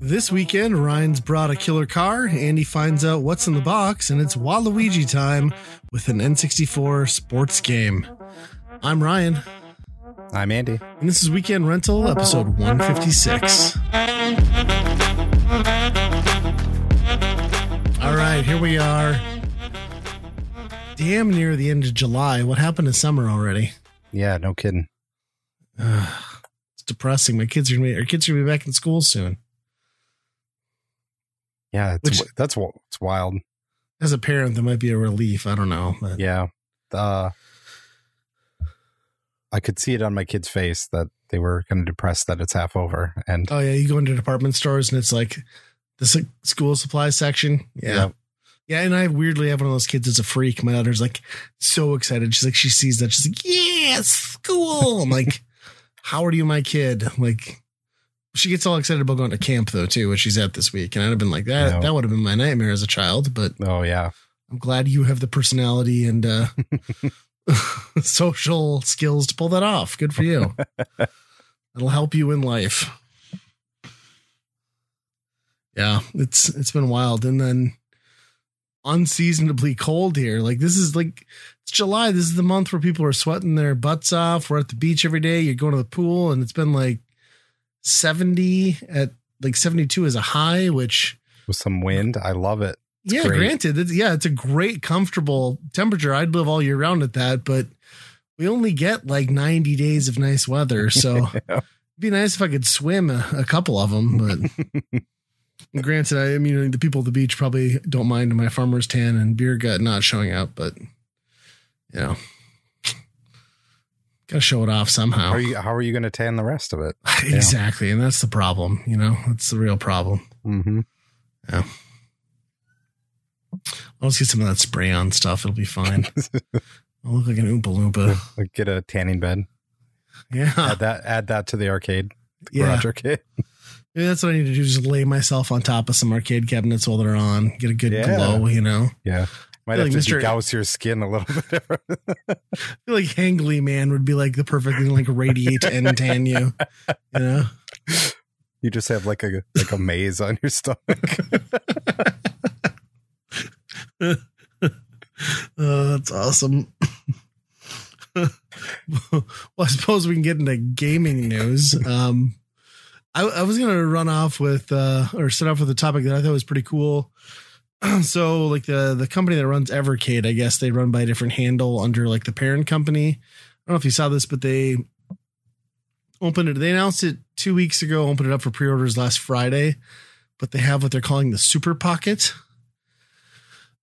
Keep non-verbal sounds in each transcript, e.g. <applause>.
This weekend, Ryan's brought a killer car. Andy finds out what's in the box, and it's Waluigi time with an N64 sports game. I'm Ryan, I'm Andy. and this is Weekend Rental, episode 156. All right, here we are. Damn near the end of July. What happened to summer already? Yeah, no kidding. It's depressing. My kids are gonna be, our kids are gonna be back in school soon. Yeah, it's, Which- that's it's wild. As a parent, that might be a relief. I don't know. But Yeah. Uh, I could see it on my kid's face that they were kind of depressed that it's half over. And Oh yeah, you go into department stores and it's like the school supply section. Yeah. Yep. Yeah, and I weirdly have one of those kids that's a freak. My daughter's like so excited. She's like, she sees that. She's like, yeah, school. I'm like, how are you, my kid? Like, she gets all excited about going to camp though, too, which she's at this week. And I'd have been like, that, Yeah. that would have been my nightmare as a child. But oh, yeah. I'm glad you have the personality and uh, <laughs> social skills to pull that off. Good for you. <laughs> It'll help you in life. Yeah, it's it's been wild, and then unseasonably cold here. Like this is like it's July. This is the month where people are sweating their butts off. We're at the beach every day. You're going to the pool, and it's been like seventy at like seventy two is a high, which With some wind. I love it. It's yeah, great. granted, it's, yeah, it's a great, comfortable temperature. I'd live all year round at that, but we only get like 90 days of nice weather. So <laughs> Yeah. it'd be nice if I could swim a, a couple of them. But <laughs> granted, I, I mean, the people at the beach probably don't mind my farmer's tan and beer gut not showing up, but you know, gotta show it off somehow. How are you, how are you going to tan the rest of it? <laughs> exactly. And that's the problem. You know, that's the real problem. Mm-hmm. I'll just get some of that spray on stuff. It'll be fine. <laughs> I'll look like an Oompa Loompa. Like get a tanning bed. Yeah. Add that, add that to the arcade. Yeah. Garage arcade. <laughs> Maybe that's what I need to do. Just lay myself on top of some arcade cabinets while they're on. Get a good Yeah. glow, you know. Yeah. Might have like to Mr. your skin a little <laughs> bit. I <laughs> feel like Hangly Man would be like the perfect thing, like radiate and tan you. <laughs> You know? you just have like a like a maze on your stomach. Oh, that's awesome. well, I suppose we can get into gaming news. Um, I, I was going to run off with, uh, or set off with a topic that I thought was pretty cool. <clears throat> so, like the the company that runs Evercade, I guess they run by a different handle under like the parent company. I don't know if you saw this, but they opened it. They announced it two weeks ago. Opened it up for pre-orders last Friday, but they have what they're calling the Super Pocket.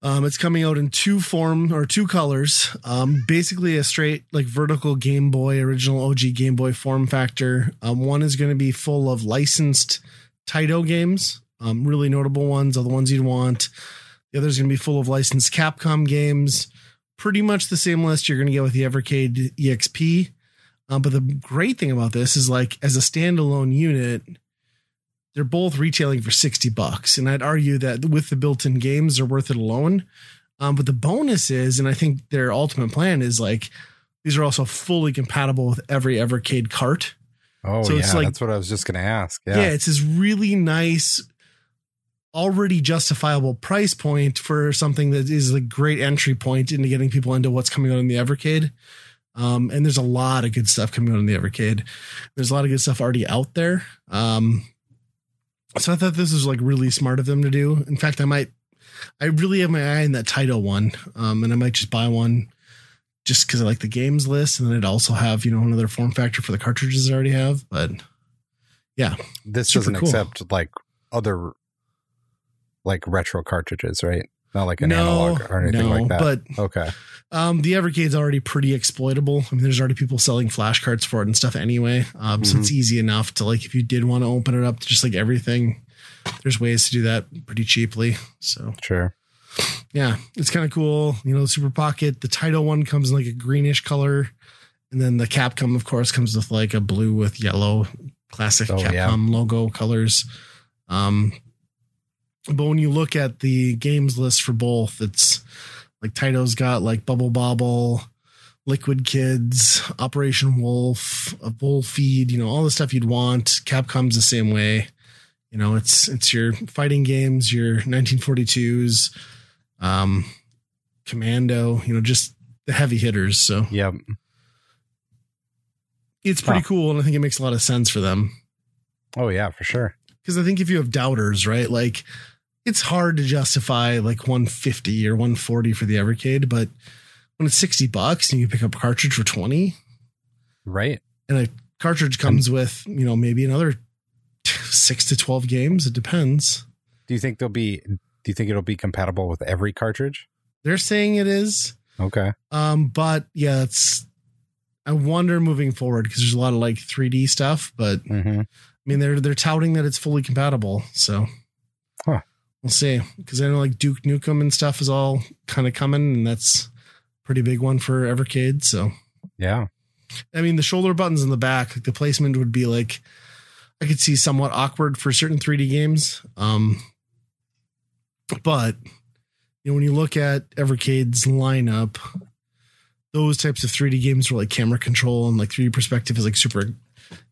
Um, it's coming out in two form or two colors. Um, basically a straight like vertical Game Boy, original OG Game Boy form factor. Um, one is going to be full of licensed Taito games, um, really notable ones, are the ones you'd want. The other is going to be full of licensed Capcom games. Pretty much the same list you're going to get with the Evercade EXP. Um, but the great thing about this is like as a standalone unit, they're both retailing for 60 bucks. And I'd argue that with the built in games, they're worth it alone. Um, but the bonus is, and I think their ultimate plan is like, these are also fully compatible with every Evercade cart. Oh So yeah, it's like- that's what I was just going to ask. Yeah. Yeah. it's this really nice, already justifiable price point for something that is a great entry point into getting people into what's coming out in the Evercade. Um, and there's a lot of good stuff coming out in the Evercade. There's a lot of good stuff already out there. Um, so I thought this was like really smart of them to do. In fact, I might, I really have my eye on that Taito one. Um, and I might just buy one just because I like the games list. And then I'd also have, you know, another form factor for the cartridges I already have. But yeah, this doesn't cool. accept like other like retro cartridges, right? Not like an no, analog or anything no, like that. But okay. um, the Evercade's already pretty exploitable. I mean, there's already people selling flash cards for it and stuff anyway. Um, so Mhm. it's easy enough to like if you did want to open it up to just like everything, there's ways to do that pretty cheaply. So Sure. yeah, it's kind of cool. You know, the Super Pocket, the Taito one comes in like a greenish color, and then the Capcom, of course, comes with like a blue with yellow classic Oh, Capcom yeah. logo colors. Um, but when you look at the games list for both, it's like Taito's got like Bubble Bobble, Liquid Kids, Operation Wolf, a Volfied, you know, all the stuff you'd want. Capcom's the same way. You know, it's it's your fighting games, your 1942s, um, Commando, you know, just the heavy hitters. So Yep. it's pretty Huh. cool, and I think it makes a lot of sense for them. Oh yeah, for sure. because I think if you have doubters, right, like it's hard to justify like 150 or 140 for the Evercade, but when it's 60 bucks and you pick up a cartridge for 20 Right. and a cartridge comes with, you know, maybe another six to 12 games, it depends. Do you think they'll be? Do you think it'll be compatible with every cartridge? They're saying it is. Okay. Um, but yeah, it's, I wonder moving forward because there's a lot of like 3D stuff, but hmm I mean, they're they're touting that it's fully compatible, so. We'll see. Because I know like Duke Nukem and stuff is all kind of coming, and that's a pretty big one for Evercade. So Yeah. I mean, the shoulder buttons in the back, like the placement would be like I could see somewhat awkward for certain 3D games. Um, but you know, when you look at Evercade's lineup, those types of 3D games where like camera control and like 3D perspective is like super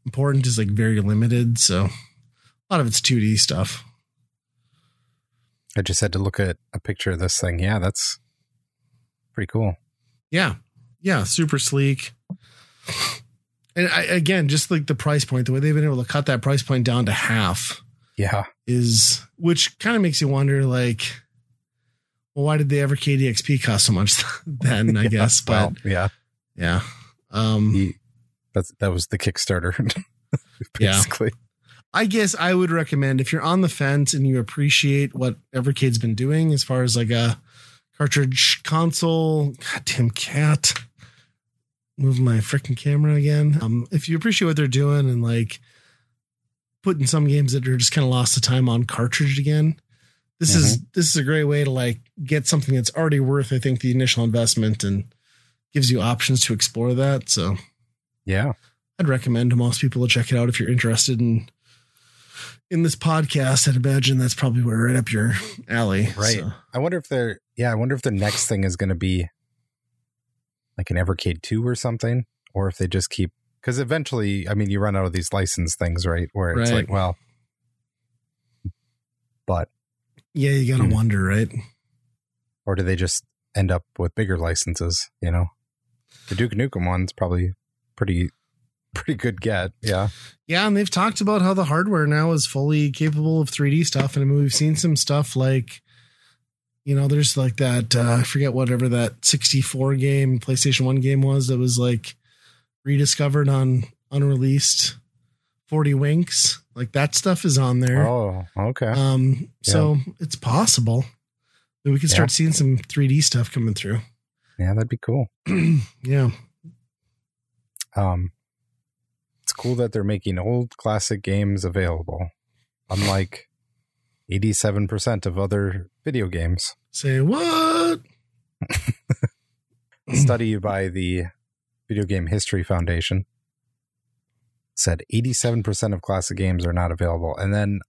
important is like very limited. So a lot of it's 2D stuff. I just had to look at a picture of this thing. Yeah, that's pretty cool. Yeah. Yeah. Super sleek. And I, again, just like the price point, the way they've been able to cut that price point down to half Yeah. is, which kind of makes you wonder, like, well, why did the Evercade EXP cost so much <laughs> then? I <laughs> guess, but Well, yeah. yeah. Um, He, that's that was the Kickstarter. <laughs> Yeah. I guess I would recommend if you're on the fence and you appreciate what Evercade's been doing as far as like a cartridge console. Goddamn cat. Move my freaking camera again. Um, if you appreciate what they're doing and like putting some games that are just kind of lost the time on cartridge again, this is this is a great way to like get something that's already worth, I think, the initial investment and gives you options to explore that. So Yeah. I'd recommend to most people to check it out if you're interested in in this podcast. I'd imagine that's probably right up your alley. Right. So, I wonder if they're yeah, I wonder if the next thing is gonna be like an Evercade 2 or something. Or if they just keep because eventually, I mean, you run out of these license things, right? Where it's Right. like, well, but yeah, you gotta Hmm. wonder, right? or do they just end up with bigger licenses? You know, the Duke Nukem one's probably pretty, pretty good get. Yeah, Yeah, and they've talked about how the hardware now is fully capable of 3D stuff, and I mean, we've seen some stuff like, you know, there's like that uh, I forget whatever that 64 game PlayStation One game was that was like rediscovered on unreleased 40 Winks. Like that stuff is on there. Oh, okay. Um, so it's possible that we could start seeing some 3D stuff coming through. yeah, that'd be cool. <clears throat> yeah. Um, it's cool that they're making old classic games available, unlike eighty-seven percent of other video games. Say what? Study by the Video Game History Foundation said 87% of classic games are not available. And then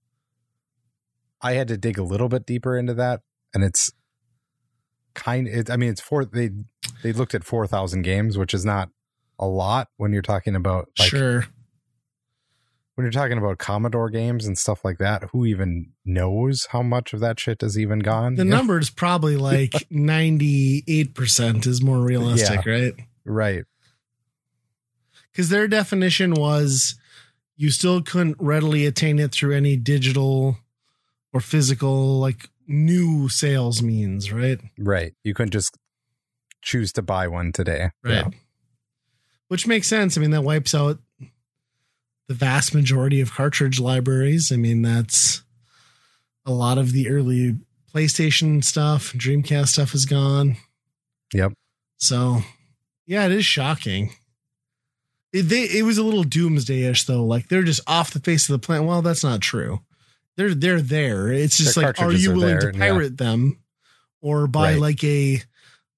I had to dig a little bit deeper into that and it's kind it, I mean it's four they they looked at 4000 games which is not a lot when you're talking about like sure. When you're talking about Commodore games and stuff like that who even knows how much of that shit has even gone The number is probably <laughs> like 98% is more realistic, right? right Because their definition was you still couldn't readily attain it through any digital or physical, like new sales means, right? right you couldn't just choose to buy one today Right. Yeah. Which makes sense. I mean, that wipes out the vast majority of cartridge libraries. I mean, that's a lot of the early PlayStation stuff, Dreamcast stuff is gone. Yep. So, yeah, it is shocking. It, they, it was a little doomsday-ish though. Like they're just off the face of the planet. Well, that's not true. They're they're there. It's just Their like, are you are willing there, to yeah. pirate them, or buy Right. like a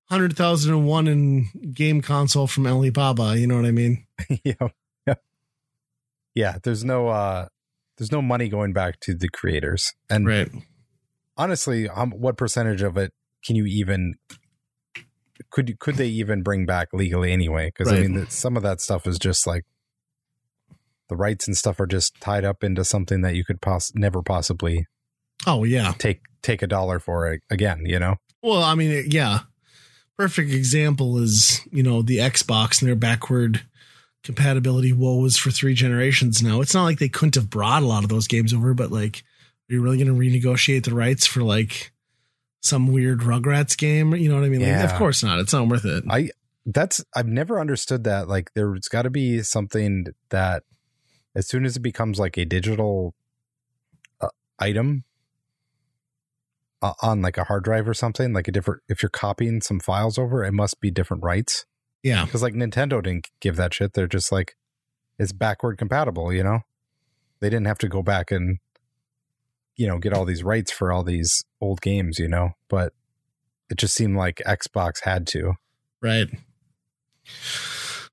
hundred thousand and one in game console from Alibaba? You know what I mean? <laughs> yeah. Yeah. There's no uh there's no money going back to the creators. And Right. honestly, um, what percentage of it can you even could could they even bring back legally anyway? Because I mean, that- some of that stuff is just like the rights and stuff are just tied up into something that you could poss- never possibly Oh yeah. take take a dollar for it again. You know? Well, I mean, yeah. Perfect example is you know the Xbox and their backward compatibility woes for three generations now. It's not like they couldn't have brought a lot of those games over, but like, are you really going to renegotiate the rights for like some weird Rugrats game? You know what I mean? Like, of course not. It's not worth it. I that's I've never understood that. Like, there's got to be something that as soon as it becomes like a digital uh, item. Uh, on like a hard drive or something, like a different. If you're copying some files over, it must be different rights. Yeah. because like Nintendo didn't give that shit. They're just like it's backward compatible, you know. They didn't have to go back and you know get all these rights for all these old games, you know. But it just seemed like Xbox had to. Right.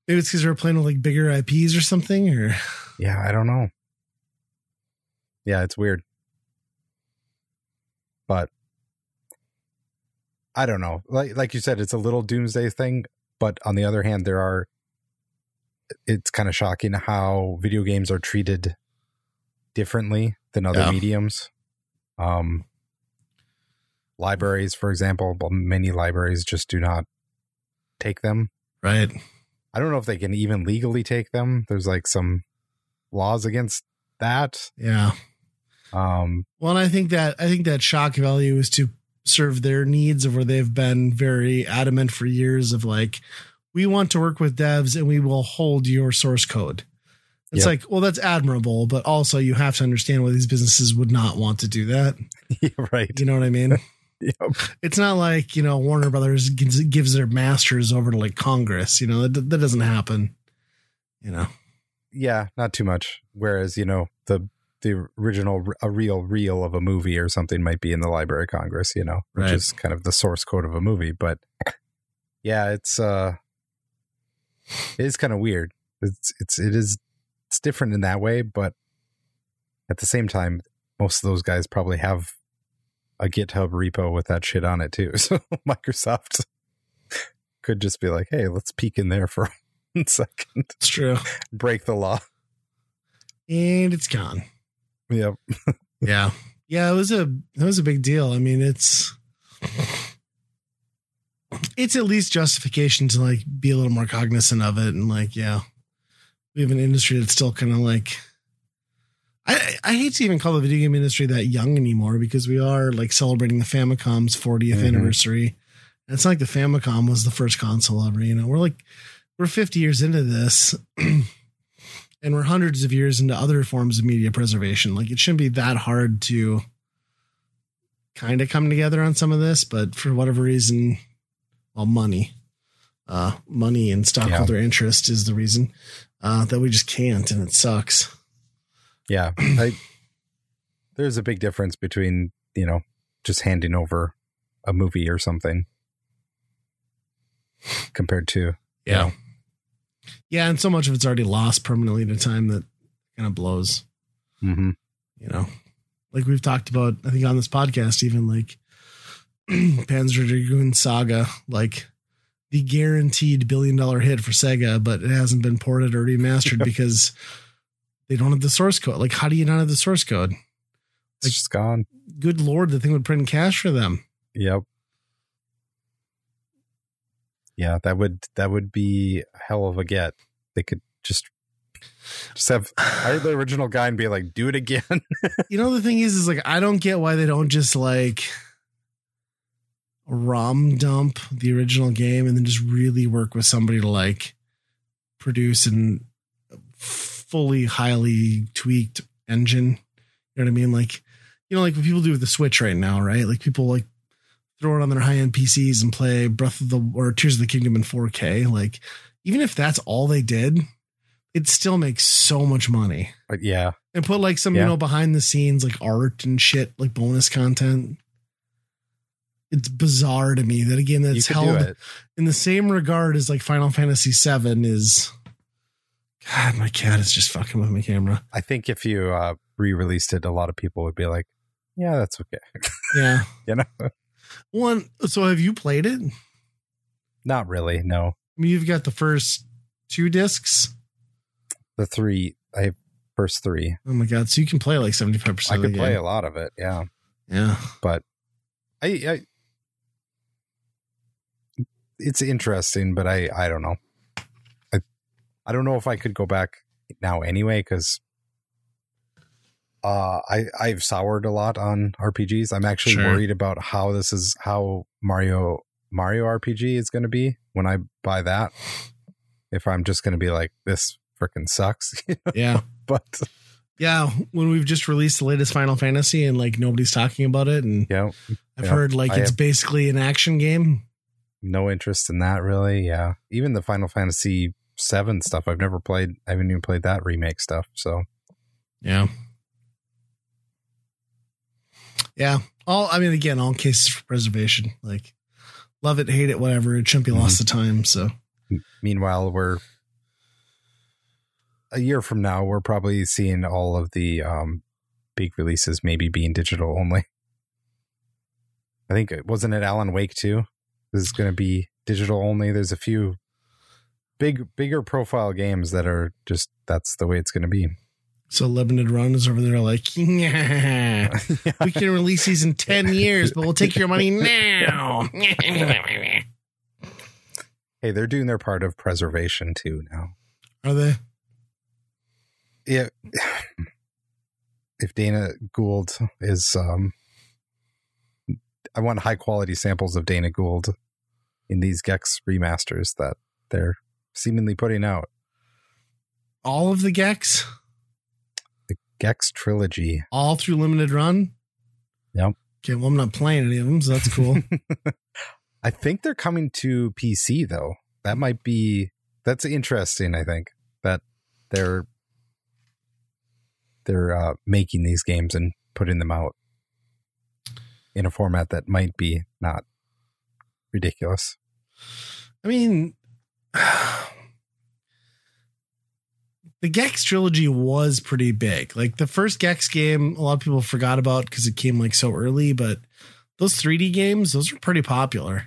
Maybe it's because we're playing with like bigger IPs or something, or <sighs> Yeah, I don't know. Yeah, it's weird. But I don't know. Like like you said, it's a little doomsday thing, but on the other hand, there are it's kind of shocking how video games are treated differently than other Yeah. mediums. Um libraries, for example, but many libraries just do not take them. right. I don't know if they can even legally take them. There's like some laws against that. Yeah. Um, Well, and I think that I think that shock value is to serve their needs of where they've been very adamant for years of like, we want to work with devs and we will hold your source code. It's Yep. like, well, that's admirable, but also you have to understand why these businesses would not want to do that. <laughs> yeah, right. You know what I mean? <laughs> Yep. It's not like, you know, Warner Brothers gives, gives their masters over to like Congress. You know, that, that doesn't happen. You know, Yeah, not too much. Whereas, you know, the the original a real reel of a movie or something might be in the Library of Congress, you know, which Right. is kind of the source code of a movie. But yeah, it's uh it is kind of weird. It's it's it is it's different in that way, but at the same time, most of those guys probably have a GitHub repo with that shit on it too. <laughs> So Microsoft could just be like, hey, let's peek in there for <laughs> one second, it's true. break the law. And it's gone. Yep. Yeah. Yeah, it was a it was a big deal. I mean, it's it's at least justification to like be a little more cognizant of it and like, yeah. We have an industry that's still kind of like I I hate to even call the video game industry that young anymore because we are like celebrating the Famicom's 40th Mhm. anniversary. And it's not like the Famicom was the first console ever, you know. We're like we're 50 years into this. <clears throat> and we're hundreds of years into other forms of media preservation. Like it shouldn't be that hard to kind of come together on some of this, but for whatever reason, well, money, uh, money and stockholder interest is the reason uh, that we just can't, and it sucks. Yeah. <clears throat> I, there's a big difference between, you know, just handing over a movie or something <sighs> compared to, you know, yeah, and so much of it's already lost permanently a time that kind of blows. mhm. you know, like we've talked about, I think on this podcast, even like <clears throat> Panzer Dragoon Saga, like the guaranteed billion dollar hit for Sega, but it hasn't been ported or remastered <laughs> because they don't have the source code. Like, how do you not have the source code? it's just gone. Good lord, the thing would print cash for them. Yep. Yeah, that would that would be a hell of a get. They could just just have hire the original guy and be like, do it again. <laughs> You know, the thing is, is like, I don't get why they don't just like ROM dump the original game and then just really work with somebody to like produce and fully highly tweaked engine. You know what I mean? Like, you know, like what people do with the Switch right now, right? Like people like throw it on their high end PCs and play Breath of the or Tears of the Kingdom in 4K. Like, even if that's all they did, it still makes so much money but yeah, and put like some Yeah. you know behind the scenes like art and shit like bonus content it's bizarre to me that again that's held in the same regard as like final fantasy 7 is god my cat is just fucking with my camera I think if you uh, re-released it, a lot of people would be like, "Yeah, that's okay." yeah <laughs> you know? One so have you played it Not really. No, I mean, you've got the first two discs. the three. I have first three. Oh my god! So you can play like seventy five percent. I could play game. a lot of it. Yeah, Yeah, but I, I it's interesting, but I I don't know. I I don't know if I could go back now anyway because uh I I've soured a lot on RPGs. I'm actually Sure. worried about how this is how Mario Mario RPG is going to be when I buy that. If I'm just going to be like this freaking sucks, <laughs> yeah, <laughs> but yeah. When we've just released the latest Final Fantasy and like nobody's talking about it, and yeah, I've Yeah, heard like I it's basically an action game. no interest in that really. Yeah, even the Final Fantasy Seven stuff I've never played. I haven't even played that remake stuff. So Yeah. Yeah. All I mean again, all cases for preservation. Like love it, hate it, whatever. It shouldn't be lost to time. So meanwhile, we're a year from now. We're probably seeing all of the um, big releases maybe being digital only. I think it wasn't it Alan Wake 2. This is going to be digital only. There's a few big, bigger profile games that are just that's the way it's going to be. So limited run is over there like yeah, we can release these in ten years, but we'll take your money <laughs> now. Hey, they're doing their part of preservation too now. Are they? Yeah. If Dana Gould is, um, I want high quality samples of Dana Gould in these Gex remasters that they're seemingly putting out. All of the Gex? Gex trilogy. All through limited run? Yep. Okay, well I'm not playing any of them, so that's cool. <laughs> I think they're coming to PC though. That might be that's interesting. I think that they're they're uh, making these games and putting them out in a format that might be not ridiculous. I mean, the Gex trilogy was pretty big. Like the first Gex game, a lot of people forgot about because it came like so early, but those 3D games, those were pretty popular,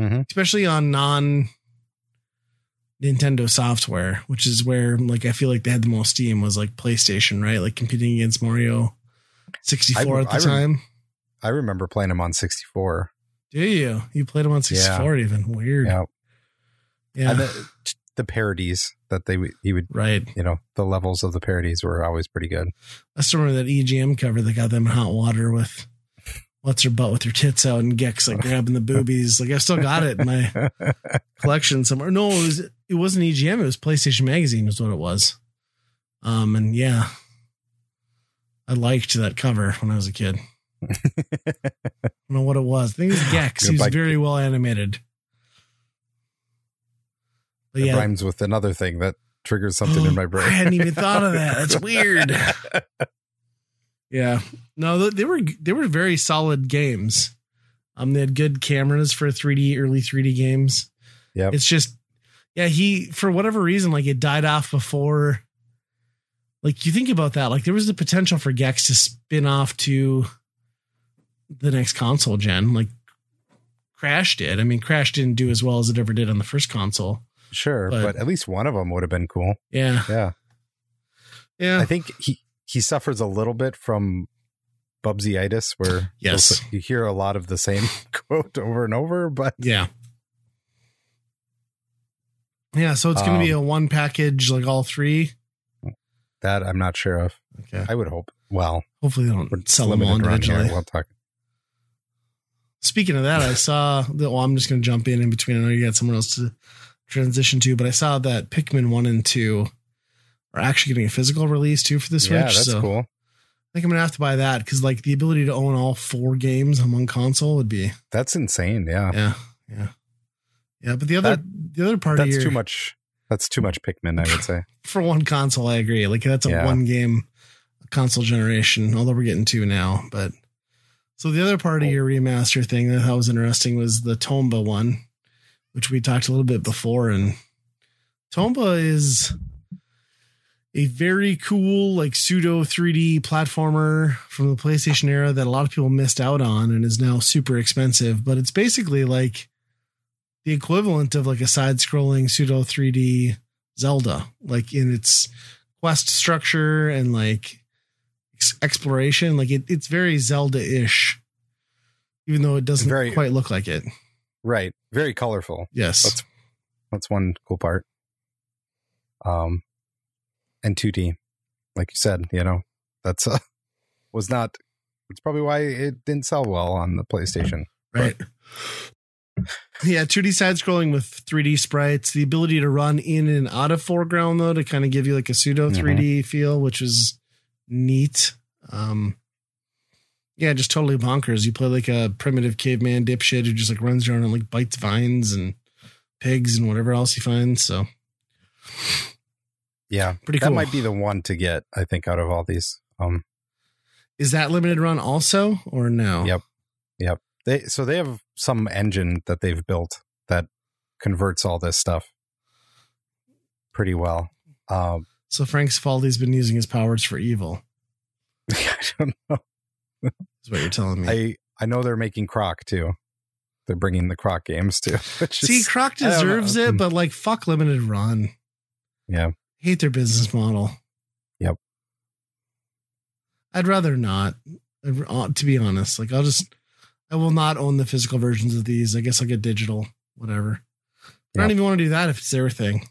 Mhm. especially on non Nintendo software, which is where like I feel like they had the most steam was like PlayStation, right? Like competing against Mario 64 I- at the I time. I remember playing them on 64. Do you? You played them on 64 even. Weird. Yeah. Yeah. And the, the parodies that they would- he would, right. you know, the levels of the parodies were always pretty good. I still remember that EGM cover that got them in hot water with what's her butt with her tits out and Gex like <laughs> grabbing the boobies. Like I still got it in my <laughs> collection somewhere. No, it was it wasn't EGM. It was PlayStation Magazine, is what it was. Um, and yeah, I liked that cover when I was a kid. <laughs> I don't know what it was. I think it was Gex. Gonna He was very well animated. It yeah, rhymes with another thing that triggers something in <gasps> my brain. I hadn't even thought of that. That's <laughs> weird. yeah. No, they were they were very solid games. Um, they had good cameras for 3D early 3D games. Yeah. It's just, yeah, he for whatever reason, like it died off before. Like you think about that, like there was the potential for Gex to spin off to the next console gen, like Crash did. I mean, Crash didn't do as well as it ever did on the first console. Sure, But- but, at least one of them would have been cool. Yeah, Yeah. yeah. I think he he suffers a little bit from Bubsyitis, where <sighs> Yes. you hear a lot of the same <laughs> quote over and over. But Yeah. Yeah, so it's going to be Um, a one package, like all three. that I'm not sure of. Okay. I would hope. Well, Hopefully they don't sell them all limited run here. individually. We'll talk. Speaking of that, I <laughs> saw that. Well, I'm just going to jump in in between. I know you got someone else to transition to, but I saw that Pikmin one and two are actually getting a physical release too for the Switch. Yeah, that's so cool. I think I'm to have to buy that because like the ability to own all four games on one console would be That's insane. Yeah, yeah, yeah, yeah. But the other the other part of that's your too much. That's too much Pikmin. I would say. <laughs> for one console, I agree. Like that's a Yeah. one game console generation, although we're getting two now. But so the other part of your remaster thing that I thought was interesting was the Tomba one, which we talked a little bit before. And Tomba is a very cool, like pseudo 3D platformer from the PlayStation era that a lot of people missed out on and is now super expensive. But it's basically like the equivalent of like a side-scrolling pseudo 3D Zelda, like in its quest structure and like exploration. Like it, it's very Zelda-ish, even though it doesn't Very- quite look like it. Right. Very colorful. Yes. That's- That's one cool part. Um, and 2D, like you said, you know, that's uh, <laughs> was not. It's probably why it didn't sell well on the PlayStation. Right. <laughs> Yeah, 2D side scrolling with 3D sprites, the ability to run in and out of foreground though to kind of give you like a pseudo Mhm. 3D feel, which is neat. Um yeah, just totally bonkers. You play like a primitive caveman dipshit who just like runs around and like bites vines and pigs and whatever else he finds. So Yeah, pretty cool. that might be the one to get. I think out of all these. Um, Is that limited run also or no? Yep, yep. they so they have some engine that they've built that converts all this stuff pretty well. Um, So Frank Spaldi's been using his powers for evil. <laughs> I don't know. Is what you're telling me. I I know they're making Croc too. They're bringing the Croc games too. <laughs> Which See, is, Croc I don't know. deserves it, but like fuck limited run. yeah, hate their business model. Yep. I'd rather not. Uh, To be honest, like I'll just, I will not own the physical versions of these. I guess I'll get digital, whatever. I don't even want to do that if it's their thing.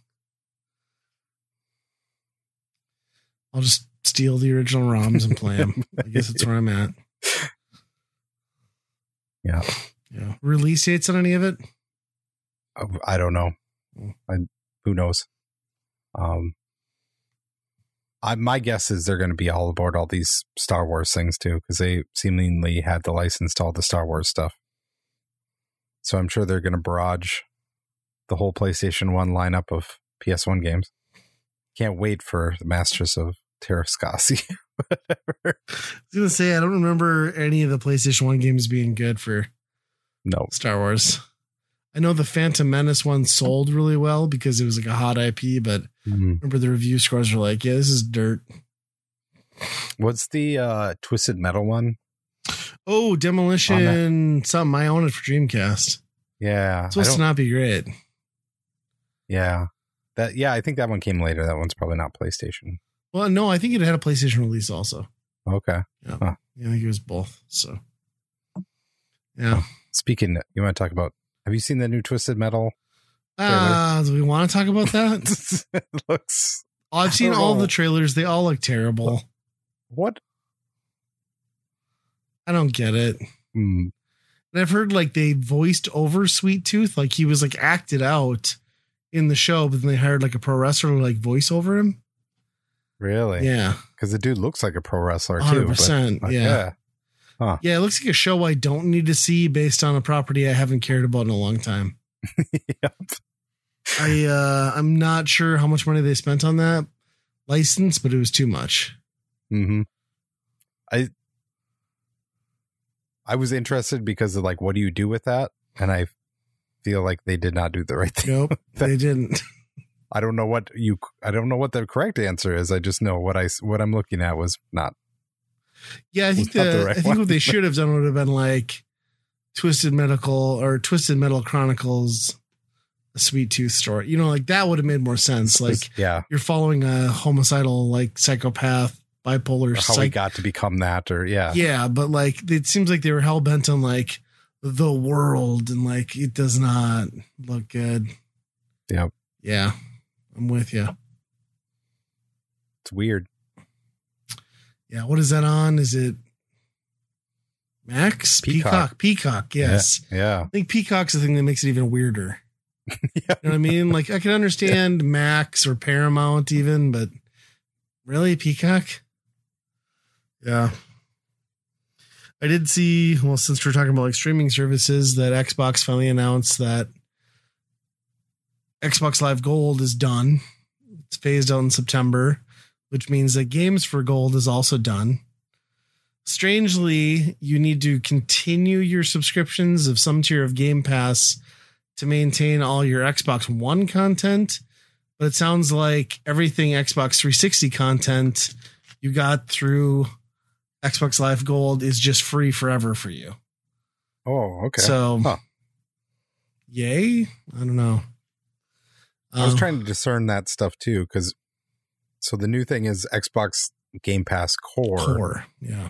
I'll just steal the original ROMs and play them. <laughs> I guess that's where I'm at. Yeah. Yeah. Release dates on any of it? I don't know. Mm. I, who knows? Um, I my guess is they're going to be all aboard all these Star Wars things too, because they seemingly had the license to all the Star Wars stuff. So I'm sure they're going to barrage the whole PlayStation One lineup of PS1 games. Can't wait for the Masters of Teräs Käsi. Whatever. <laughs> I was gonna say I don't remember any of the PlayStation One games being good for No, Star Wars. I know the Phantom Menace one sold really well because it was like a hot IP, but Mm. remember the review scores were like, yeah, this is dirt. what's the uh, Twisted Metal one? Oh, Demolition something. I own it for Dreamcast. Yeah, It's supposed to not be great. yeah, that yeah. I think that one came later. That one's probably not PlayStation. Well, no, I think it had a PlayStation release also. Okay. Yeah. Huh. Yeah, I think it was both. So yeah. Speaking, you want to talk about? Have you seen the new Twisted Metal? Uh, do we want to talk about that? <laughs> it looks Oh, I've seen all know. the trailers. They all look terrible. what? I don't get it. Hmm. And I've heard like they voiced over Sweet Tooth, like he was like acted out in the show, but then they hired like a pro wrestler to like voice over him. Really? Yeah, Because the dude looks like a pro wrestler too. hundred but, percent. like, Yeah. yeah, It looks like a show I don't need to see based on a property I haven't cared about in a long time. <laughs> yeah. I uh I'm not sure how much money they spent on that license, but it was too much. Mm-hmm. I I was interested because of like, what do you do with that? And I feel like they did not do the right thing. Nope, they didn't. <laughs> I don't know what you. I don't know what the correct answer is. I just know what I what I'm looking at was not. Yeah, I think the, the right I think one. what they should have done would have been like Twisted Medical or Twisted Metal Chronicles, a Sweet Tooth story. You know, like that would have made more sense. Like yeah, you're following a homicidal, like psychopath, bipolar, or how he got to become that, or yeah, yeah, but like it seems like they were hell bent on like the world, and like it does not look good. Yep. Yeah, I'm with you. it's weird. Yeah, what is that on? Is it Max Peacock. Peacock? Peacock, yes. Yeah, I think Peacock's the thing that makes it even weirder. yeah. <laughs> You know what I mean? Like I can understand Max or Paramount even, but really Peacock? Yeah. I did see, well, since we're talking about like streaming services, that Xbox finally announced that Xbox Live Gold is done. It's phased out in September, which means that Games for Gold is also done. Strangely, you need to continue your subscriptions of some tier of Game Pass to maintain all your Xbox One content, but it sounds like everything Xbox 360 content you got through Xbox Live Gold is just free forever for you. Oh, okay. So, Huh. yay. I don't know. I was Um, trying to discern that stuff too, because so the new thing is Xbox Game Pass Core. core. Yeah.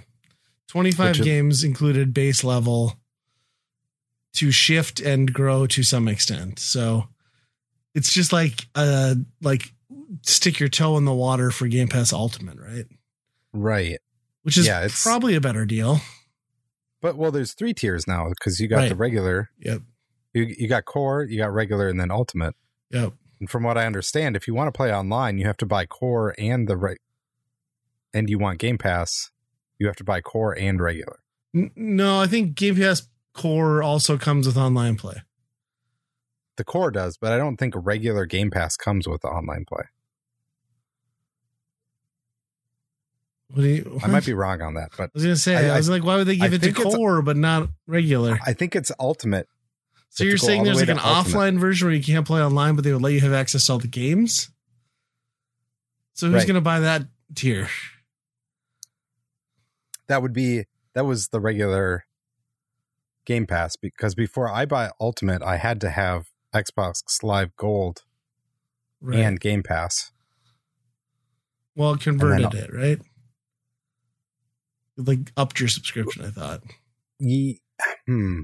25 Which is- games included base level to shift and grow to some extent. So it's just like uh like stick your toe in the water for Game Pass Ultimate, right? Right. Which is Yeah, it's- probably a better deal. But well, there's three tiers now because you got the regular, Yep. you, you got core, you got regular, and then ultimate. Yep. And from what I understand, if you want to play online, you have to buy core and the right, and you want Game Pass, you have to buy core and regular. No, I think Game Pass Core also comes with online play. The core does, but I don't think regular Game Pass comes with the online play. What do you, I might be wrong on that, but I was gonna say, I, I- was like, why would they I give it to core but not regular? I think it's ultimate. So you're saying all the there's like an Ultimate. offline version where you can't play online, but they would let you have access to all the games. So who's Right. gonna buy that tier? That would be that was the regular Game Pass because before I buy Ultimate, I had to have Xbox Live Gold Right. and Game Pass. well, it converted then- it, right? It, Like upped your subscription, I thought. Ye- hmm.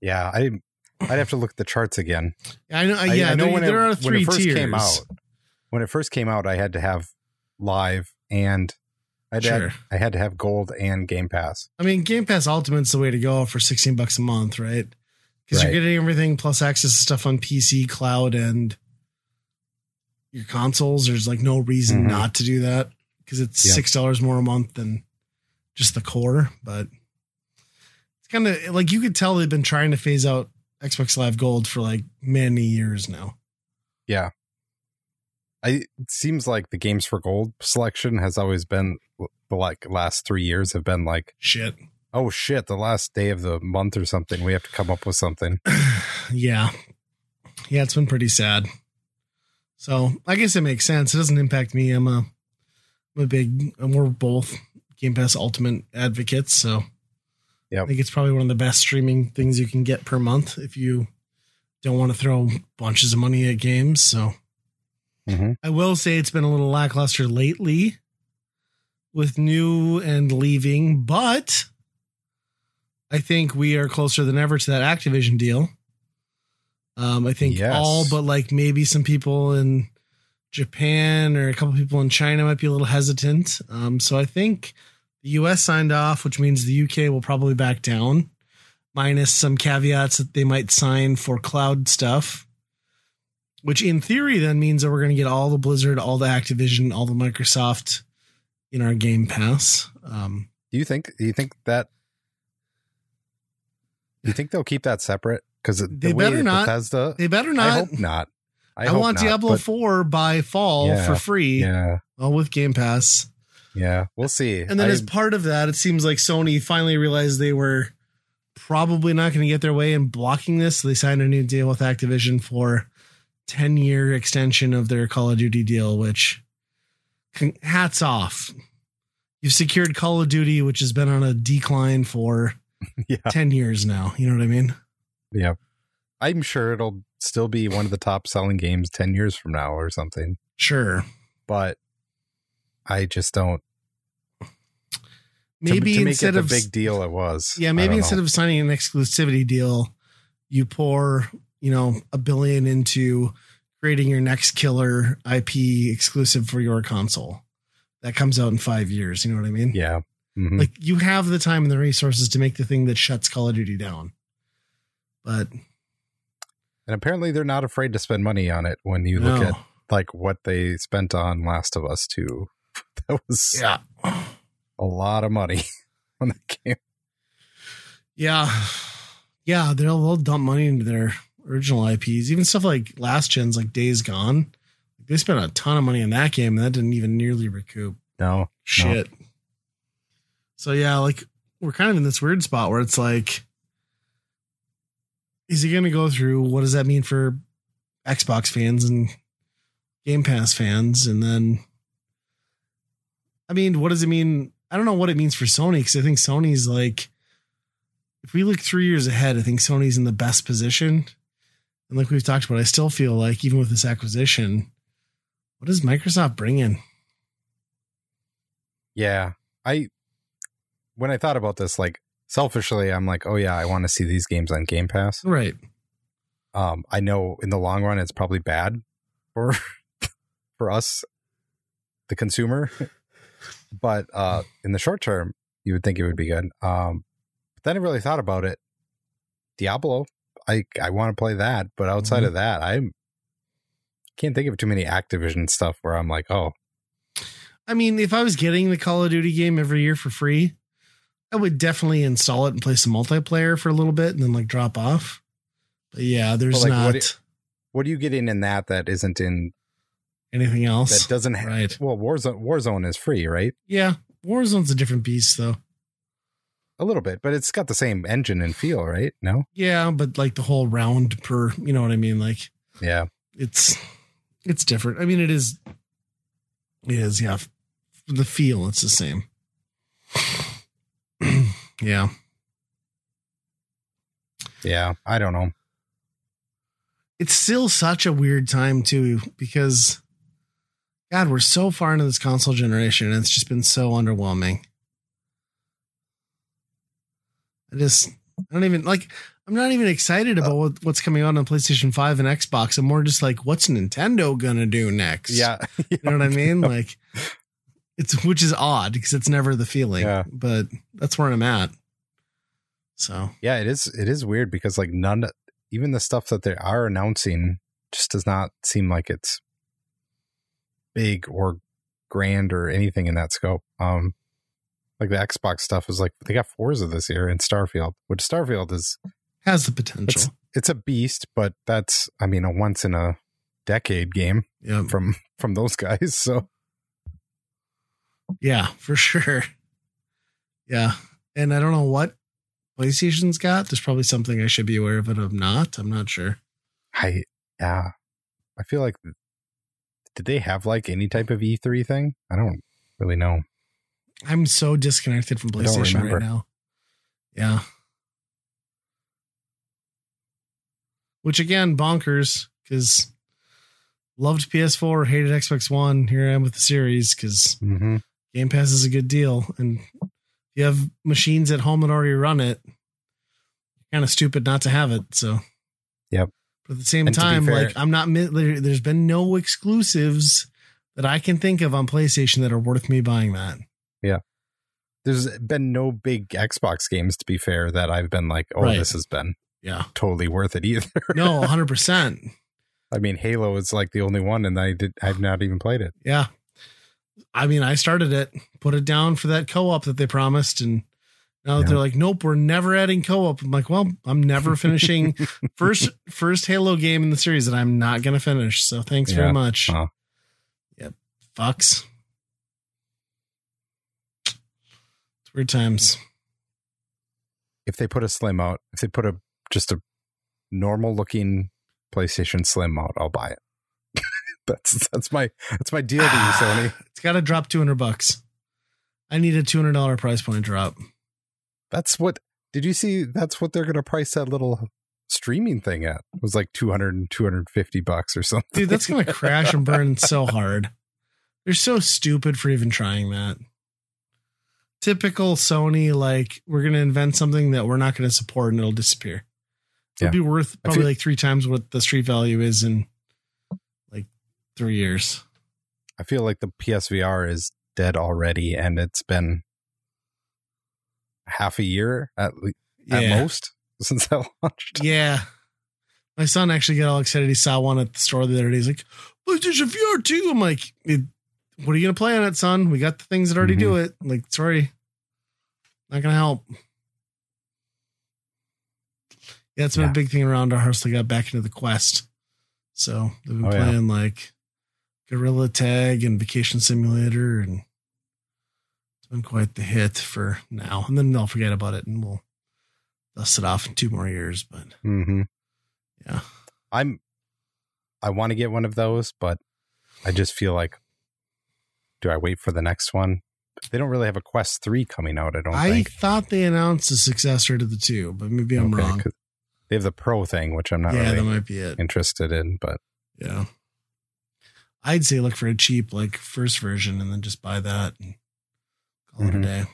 Yeah, I I'd have to look at the charts again. <laughs> I know. I- yeah, I know there, when there it, are when it first tiers. came out. When it first came out, I had to have live and I had, Sure. I had to have gold and Game Pass. I mean, Game Pass Ultimate's the way to go for 16 bucks a month, right? Because Right. you're getting everything plus access to stuff on PC, cloud, and your consoles. There's like no reason Mhm. not to do that because it's Yeah. six dollars more a month than just the core. But it's kind of like you could tell they've been trying to phase out Xbox Live Gold for like many years now. Yeah. I it seems like the games for gold selection has always been the like last 3 years have been like Shit. oh shit the last day of the month or something we have to come up with something. <sighs> yeah. Yeah, it's been pretty sad. So I guess it makes sense. It doesn't impact me. I'm a, I'm a big, and we're both Game Pass Ultimate advocates. So Yep. I think it's probably one of the best streaming things you can get per month if you don't want to throw bunches of money at games. So Mhm. I will say it's been a little lackluster lately with new and leaving, but I think we are closer than ever to that Activision deal. Um, I think Yes. all but like maybe some people in Japan or a couple people in China might be a little hesitant. Um, so I think the US signed off, which means the UK will probably back down, minus some caveats that they might sign for cloud stuff. Which in theory then means that we're going to get all the Blizzard, all the Activision, all the Microsoft in our Game Pass. Um, Do you think do you think that do you think they'll keep that separate cuz the They better not. Bethesda they better not. I hope not. I, I, hope want not, Diablo 4 by fall Yeah, for free, Yeah. all with Game Pass. Yeah, we'll see. And then I- as part of that, it seems like Sony finally realized they were probably not going to get their way in blocking this. So they signed a new deal with Activision for 10 year extension of their Call of Duty deal, which hats off. You've secured Call of Duty, which has been on a decline for <laughs> yeah. 10 years now. You know what I mean? Yeah. I'm sure it'll still be one of the top selling games 10 years from now or something, Sure. but I just don't Maybe to, make instead of big deal it was. Yeah, maybe instead know. of signing an exclusivity deal, you pour, you know, a billion into creating your next killer IP exclusive for your console. That comes out in five years. You know what I mean? Yeah. Mhm. Like you have the time and the resources to make the thing that shuts Call of Duty down. But and apparently they're not afraid to spend money on it when you no. look at like what they spent on Last of Us 2. <laughs> that was yeah. A lot of money on that game. Yeah. Yeah, they'll they'll dump money into their original IPs. Even stuff like last gens like Days Gone. They spent a ton of money on that game and that didn't even nearly recoup. No. shit. So yeah, like we're kind of in this weird spot where it's like, is he going to go through? What does that mean for Xbox fans and Game Pass fans? And then, I mean, what does it mean? I don't know what it means for Sony because I think Sony's like, if we look three years ahead, I think Sony's in the best position. And like we've talked about, I still feel like even with this acquisition, what does Microsoft bring in? Yeah. I when I thought about this, like selfishly, I'm like, oh yeah, I want to see these games on Game Pass. Right. Um, I know in the long run it's probably bad for <laughs> for us, the consumer. But uh in the short term, you would think it would be good. Um but then I really thought about it. Diablo, I I want to play that, but outside Mhm. of that, I can't think of too many Activision stuff where I'm like, oh, I mean, if I was getting the Call of Duty game every year for free, I would definitely install it and play some multiplayer for a little bit and then like drop off. But yeah, there's But, like, not what do- what are you getting in that that isn't in anything else. that doesn't have right. well Warzone Warzone is free, right? Yeah. Warzone's a different beast though. A little bit, but it's got the same engine and feel, right? No? Yeah, but like the whole round per, you know what I mean? Like Yeah. it's it's different. I mean, it is. It is, yeah. The feel, it's the same. <clears throat> yeah. Yeah. I don't know. It's still such a weird time too, because God, we're so far into this console generation, and it's just been so underwhelming. I just, I don't even like. I'm not even excited about what, what's coming out on PlayStation 5 and Xbox. I'm more just like, what's Nintendo gonna do next? Yeah. <laughs> You know what I mean? Like it's which is odd because it's never the feeling. Yeah. But that's where I'm at. So Yeah, it is it is weird because like none even the stuff that they are announcing just does not seem like it's big or grand or anything in that scope. Um like the Xbox stuff is like they got Forza this year and Starfield, which Starfield is has the potential. it's it's a beast, but that's I mean a once in a decade game Yeah. from from those guys. So Yeah, for sure. Yeah. And I don't know what PlayStation's got. There's probably something I should be aware of, but I'm not. I'm not sure. I yeah. I feel like did they have like any type of E3 thing? I don't really know. I'm so disconnected from PlayStation right now. Yeah. Which again, bonkers because loved PS4, hated Xbox One. Here I am with the series because Mm-hmm. Game Pass is a good deal. And if you have machines at home that already run it, kind of stupid not to have it. So, Yep. But at the same And time, fair- like I'm not, there, there's been no exclusives that I can think of on PlayStation that are worth me buying that. Yeah. There's been no big Xbox games, to be fair, that I've been like, oh, Right. this has been Yeah. totally worth it either. <laughs> No, 100%. I mean, Halo is like the only one, and I did I've not even played it. Yeah. I mean, I started it, put it down for that co op that they promised. And now Yeah. they're like, nope, we're never adding co op. I'm like, well, I'm never finishing <laughs> first first Halo game in the series that I'm not going to finish. So thanks Yeah. very much. Huh. Yep. Fucks. It's weird times. If they put a Slim out, if they put a just a normal looking PlayStation Slim out, I'll buy it. <laughs> that's that's my that's my deal to you, <sighs> Sony. It's got to drop 200 bucks. I need a $200 price point drop. That's what did you see? That's what they're gonna price that little streaming thing at. It was like 200 and 250 bucks or something. Dude, that's going <laughs> to crash and burn so hard. They're so stupid for even trying that. Typical Sony, like, we're going to invent something that we're not going to support and it'll disappear. It'll Yeah. be worth probably feel- like three times what the street value is in like three years. I feel like the PSVR is dead already, and it's been half a year at le- at most <laughs> since I launched. Yeah. My son actually got all excited. He saw one at the store the other day. He's like, PlayStation VR 2. I'm like, what are you going to play on it, son? We got the things that already do mm-hmm. it. I'm like, sorry. Not going to help. Yeah, it's been Yeah. a big thing around our house. They got back into the Quest. So they've been Oh, yeah. playing like Gorilla Tag and Vacation Simulator. And been quite the hit for now. And then they'll forget about it and we'll dust it off in two more years. But hmm yeah. I'm. I want to get one of those, but I just feel like, do I wait for the next one? they don't really have a Quest three coming out. I don't I think. thought they announced a successor to the two, but maybe I'm Okay, wrong. They have the Pro thing, which I'm not Yeah, that really might be it. interested in, but Yeah. I'd say look for a cheap like first version and then just buy that and call it Mhm. a day.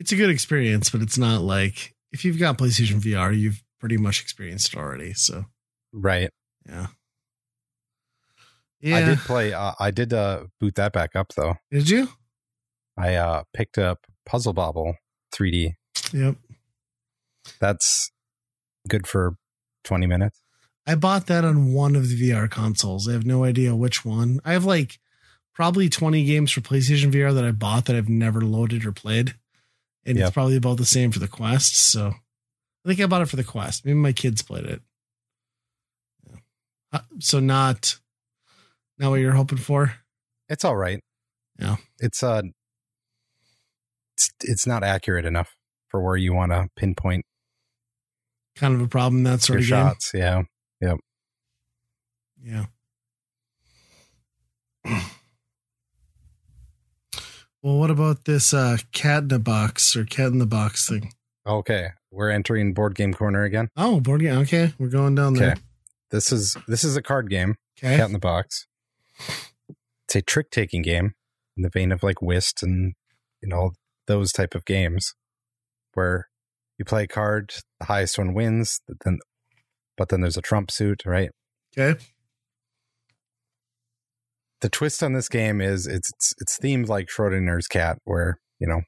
It's a good experience, but it's not like if you've got PlayStation VR, you've pretty much experienced it already. So right. yeah. Yeah. I did play. Uh, I did uh, boot that back up though. Did you? I uh, picked up Puzzle Bobble 3D. Yep. That's good for 20 minutes. I bought that on one of the VR consoles. I have no idea which one. I have like probably 20 games for PlayStation VR that I bought that I've never loaded or played. And Yep. it's probably about the same for the Quest. So I think I bought it for the Quest. Maybe my kids played it. Yeah. Uh, So not not what you're hoping for. It's all right. Yeah. It's uh it's, it's not accurate enough for where you want to pinpoint Kind of a problem that sort your of game. shots. Yeah. Yeah. Yeah. <clears throat> well, what about this uh cat in a box or cat in the box thing? Okay. We're entering board game corner again. Oh, board game. Okay, we're going down there. Okay. This is this is a card game, Okay. Cat in the Box. It's a trick taking game in the vein of like Whist and you know those type of games where you play a card, the highest one wins, then but then there's a trump suit, right? Okay. The twist on this game is it's it's, it's themed like Schrodinger's cat, where you know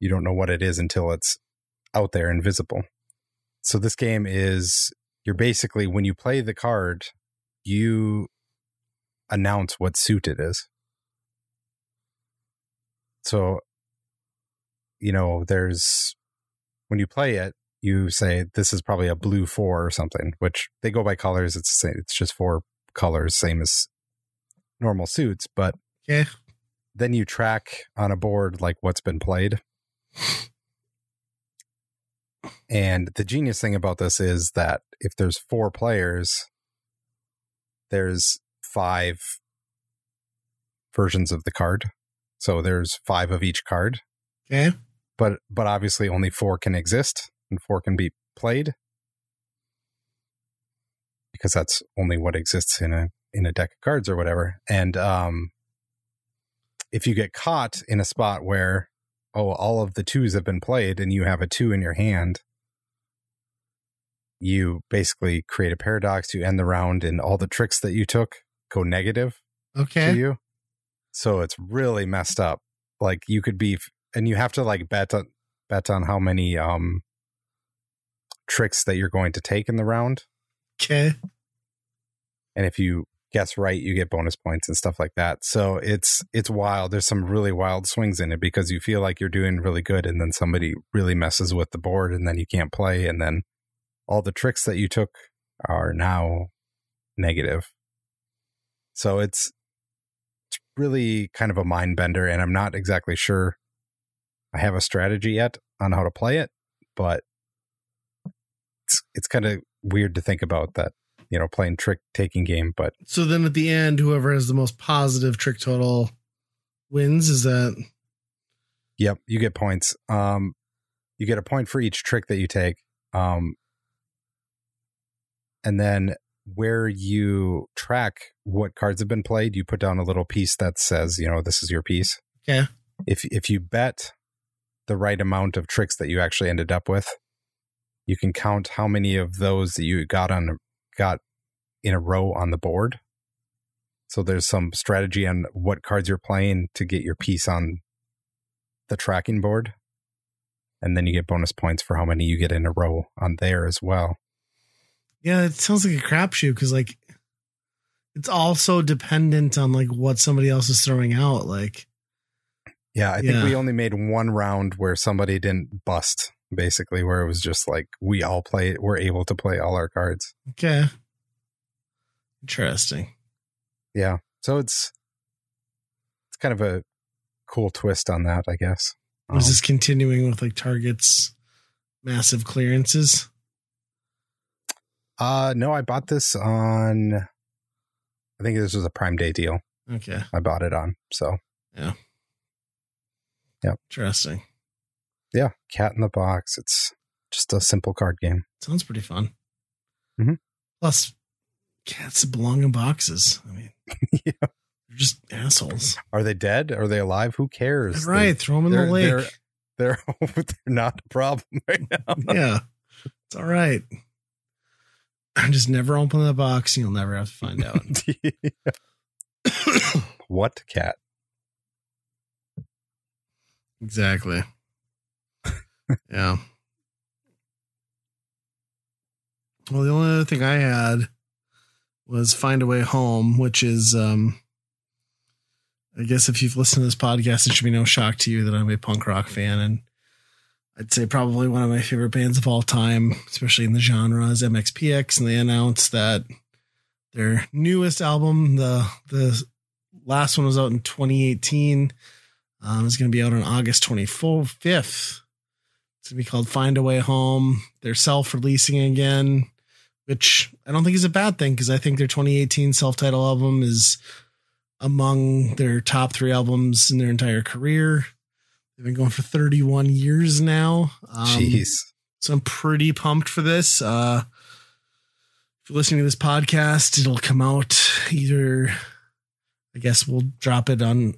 you don't know what it is until it's out there invisible. So this game is you're basically when you play the card, you announce what suit it is. So you know, there's when you play it, you say this is probably a blue four or something, which they go by colors. It's it's just four colors, same as normal suits, but Okay. then you track on a board like what's been played. And the genius thing about this is that if there's four players, there's five versions of the card. So there's five of each card, Okay. but but obviously only four can exist and four can be played because that's only what exists in a in a deck of cards or whatever. And um if you get caught in a spot where oh all of the twos have been played and you have a two in your hand you basically create a paradox you end the round and all the tricks that you took go negative Okay. to you so it's really messed up like you could be and you have to like bet on bet on how many um tricks that you're going to take in the round Okay. and if you guess right you get bonus points and stuff like that. So it's it's wild. There's some really wild swings in it because you feel like you're doing really good and then somebody really messes with the board and then you can't play and then all the tricks that you took are now negative. So it's it's really kind of a mind bender and i'm not exactly sure i have a strategy yet on how to play it but it's it's kind of weird to think about that you know playing trick taking game but So then at the end, whoever has the most positive trick total wins. Is that Yep, you get points. Um, you get a point for each trick that you take. Um, and then where you track what cards have been played, you put down a little piece that says, you know, this is your piece. Okay. If if you bet the right amount of tricks that you actually ended up with, you can count how many of those that you got on got in a row on the board. So there's some strategy on what cards you're playing to get your piece on the tracking board. And then you get bonus points for how many you get in a row on there as well. yeah? It sounds like a crapshoot because like it's also dependent on like what somebody else is throwing out. Like Yeah, I think Yeah. we only made one round where somebody didn't bust, basically, where it was just like we all play, we're able to play all our cards. okay, interesting. Yeah. So it's it's kind of a cool twist on that, I guess. Was Um, this continuing with like Target's massive clearances? uh no, I bought this on I think this was a Prime Day deal. Okay. I bought it on. So Yeah. Yep. Interesting. Yeah, Cat in the Box. It's just a simple card game. Sounds pretty fun. Mhm. Plus, cats belong in boxes. I mean, <laughs> Yeah. they're just assholes. Are they dead? Are they alive? Who cares? right. Throw them in the lake. They're they're, <laughs> they're not a problem right <laughs> now. yeah. It's all right. I'm Just never open the box. You'll never have to find out. <coughs> what cat? exactly. Yeah. Well, the only other thing I had was Find a Way Home, which is, um, I guess if you've listened to this podcast, it should be no shock to you that I'm a punk rock fan. And I'd say probably one of my favorite bands of all time, especially in the genre, is MXPX. And they announced that their newest album, the, the last one was out in 2018, um, is going to be out on August 25th. It's to be called Find a Way Home. They're self releasing again, which I don't think is a bad thing because I think their 2018 self titled album is among their top three albums in their entire career. They've been going for 31 years now. Um, Jeez. so I'm pretty pumped for this. Uh, if you're listening to this podcast, it'll come out either, I guess we'll drop it on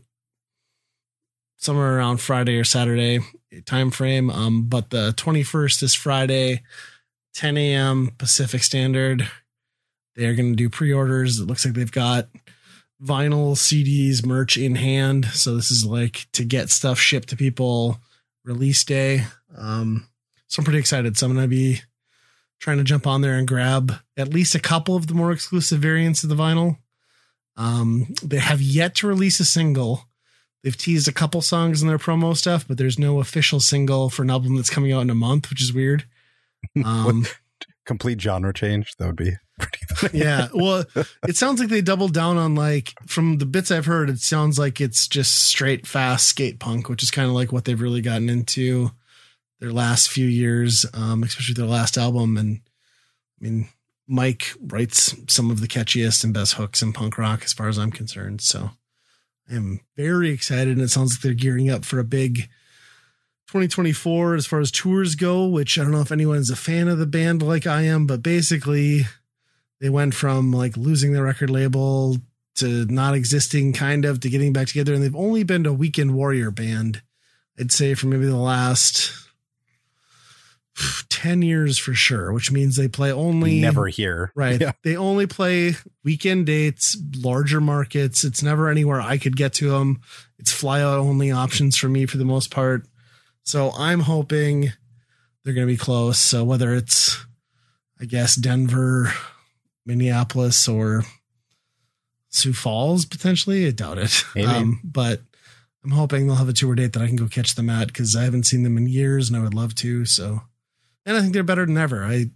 somewhere around Friday or Saturday time frame. Um, but the 21st is Friday, 10 a.m. Pacific Standard. They are going to do pre-orders. It looks like they've got vinyl, CDs, merch in hand. So this is like to get stuff shipped to people release day. Um, so I'm pretty excited. So I'm going to be trying to jump on there and grab at least a couple of the more exclusive variants of the vinyl. Um, they have yet to release a single. They've teased a couple songs in their promo stuff, but there's no official single for an album that's coming out in a month, which is weird. <laughs> Um, Complete genre change. That would be pretty <laughs> funny. yeah. Well, it sounds like they doubled down on like from the bits I've heard, it sounds like it's just straight fast skate punk, which is kind of like what they've really gotten into their last few years, um, especially their last album. And I mean, Mike writes some of the catchiest and best hooks in punk rock as far as I'm concerned. So I am very excited. And it sounds like they're gearing up for a big 2024 as far as tours go, which I don't know if anyone is a fan of the band like I am, but basically they went from like losing their record label to not existing kind of to getting back together and they've only been a weekend warrior band i'd say for maybe the last 10 years for sure which means they play only Never here. right. Yeah. they only play weekend dates larger markets. It's never anywhere i could get to them it's fly out only options for me for the most part. So i'm hoping they're going to be close. So whether it's i guess denver minneapolis or sioux falls potentially i doubt it. Um, but i'm hoping they'll have a tour date that i can go catch them at because i haven't seen them in years and i would love to so and i think they're better than ever i think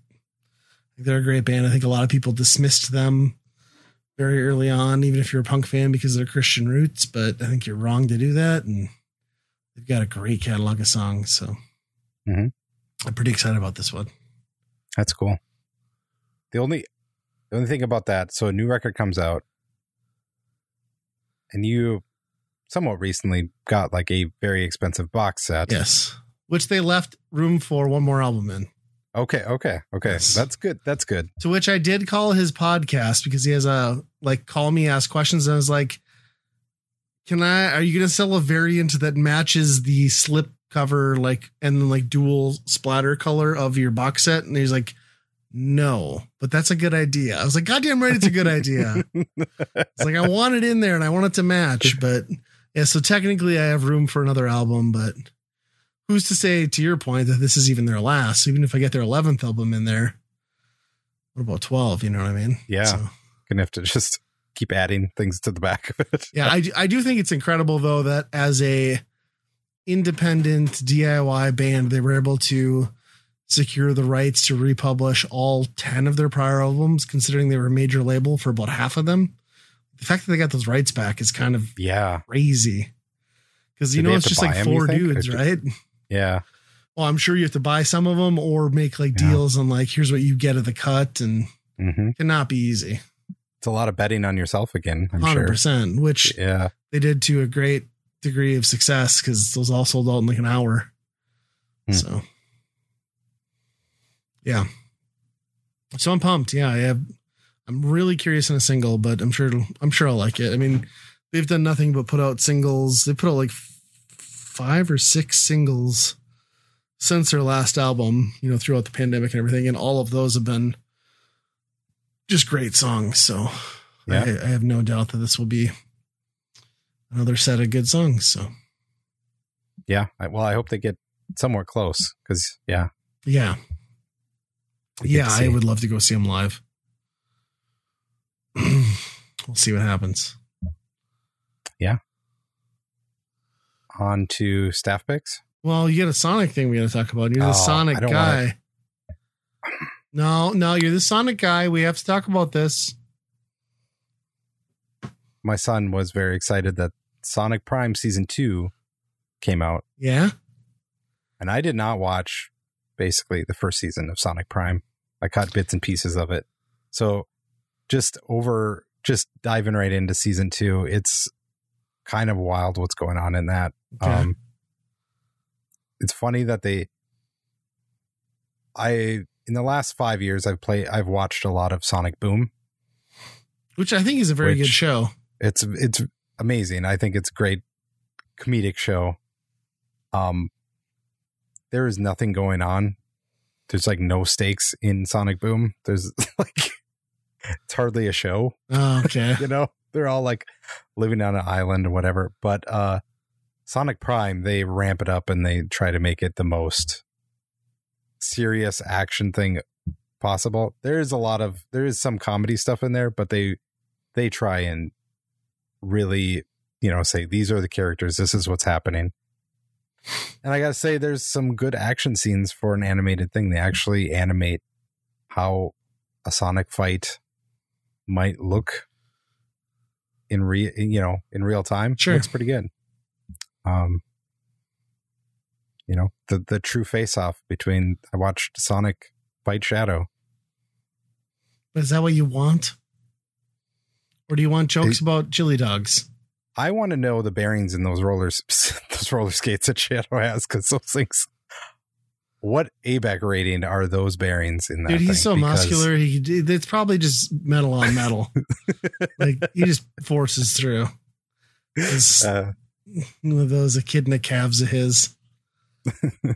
they're a great band. I think a lot of people dismissed them very early on, even if you're a punk fan because of their Christian roots. But I think you're wrong to do that. And they've got a great catalog of songs. So Mhm. I'm pretty excited about this one. That's cool. The only the only thing about that, so a new record comes out, and you somewhat recently got like a very expensive box set. Yes. Which they left room for one more album in. Okay. Okay. Okay. That's good. That's good. To which I did call his podcast because he has a like call me, ask questions. And I was like, Can I are you gonna sell a variant that matches the slip cover like and then like dual splatter color of your box set? And he's like, No, but that's a good idea. I was like, Goddamn right, it's a good idea. <laughs> It's like I want it in there and I want it to match, but yeah, so technically I have room for another album, but who's to say to your point that this is even their last? Even if I get their 11th album in there, what about 12? You know what I mean? Yeah. So, Gonna have to just keep adding things to the back of it. yeah, I, I do think it's incredible though that as a independent DIY band, they were able to secure the rights to republish all 10 of their prior albums, considering they were a major label for about half of them. The fact that they got those rights back is kind of Yeah. crazy. Because you Did know it's just like four dudes, right? Yeah. Well, I'm sure you have to buy some of them or make like Yeah. deals on like here's what you get at the cut, and hmm cannot be easy. It's a lot of betting on yourself again. I'm Hundred sure. percent, which Yeah. they did to a great degree of success because those all sold out in like an hour. Hmm. So, yeah. So I'm pumped. Yeah, I have. I'm really curious in a single, but I'm sure I'm sure I'll like it. I mean, they've done nothing but put out singles. They put out like five or six singles since their last album. You know, throughout the pandemic and everything, and all of those have been just great songs. So Yeah. I, I have no doubt that this will be another set of good songs. So Yeah. I, well, I hope they get somewhere close because yeah, yeah, yeah, I would love to go see them live. <clears throat> we'll see what happens. on to staff picks. Well, you got a Sonic thing we got to talk about. You're the Oh, Sonic guy. No, no, you're the Sonic guy. We have to talk about this. My son was very excited that Sonic Prime season two came out, Yeah. and I did not watch basically the first season of Sonic Prime. I caught bits and pieces of it. So just over, just diving right into season two, it's kind of wild what's going on in that. Okay. Um, it's funny that they, I in the last five years, I've played, I've watched a lot of Sonic Boom. Which I think is a very good show. It's it's amazing. I think it's a great comedic show. Um, there is nothing going on. There's like no stakes in Sonic Boom. There's <laughs> like it's hardly a show. Oh, okay. <laughs> you know they're all like living on an island or whatever but uh sonic prime they ramp it up and they try to make it the most serious action thing possible. There is a lot of there is some comedy stuff in there but they they try and really you know say these are the characters. This is what's happening. And i gotta say there's some good action scenes for an animated thing. They actually animate how a sonic fight might look in re you know in real time. Sure. looks pretty good um you know the the true face off between i watched sonic fight shadow But is that what you want? Or do you want jokes about chili dogs? i want to know the bearings in those rollers <laughs> those roller skates that shadow has because those things what ABEC rating are those bearings in that Dude, he's so Because- muscular. He it's probably just metal on metal. <laughs> like he just forces through. Uh, <laughs> one of those echidna calves of his. <laughs>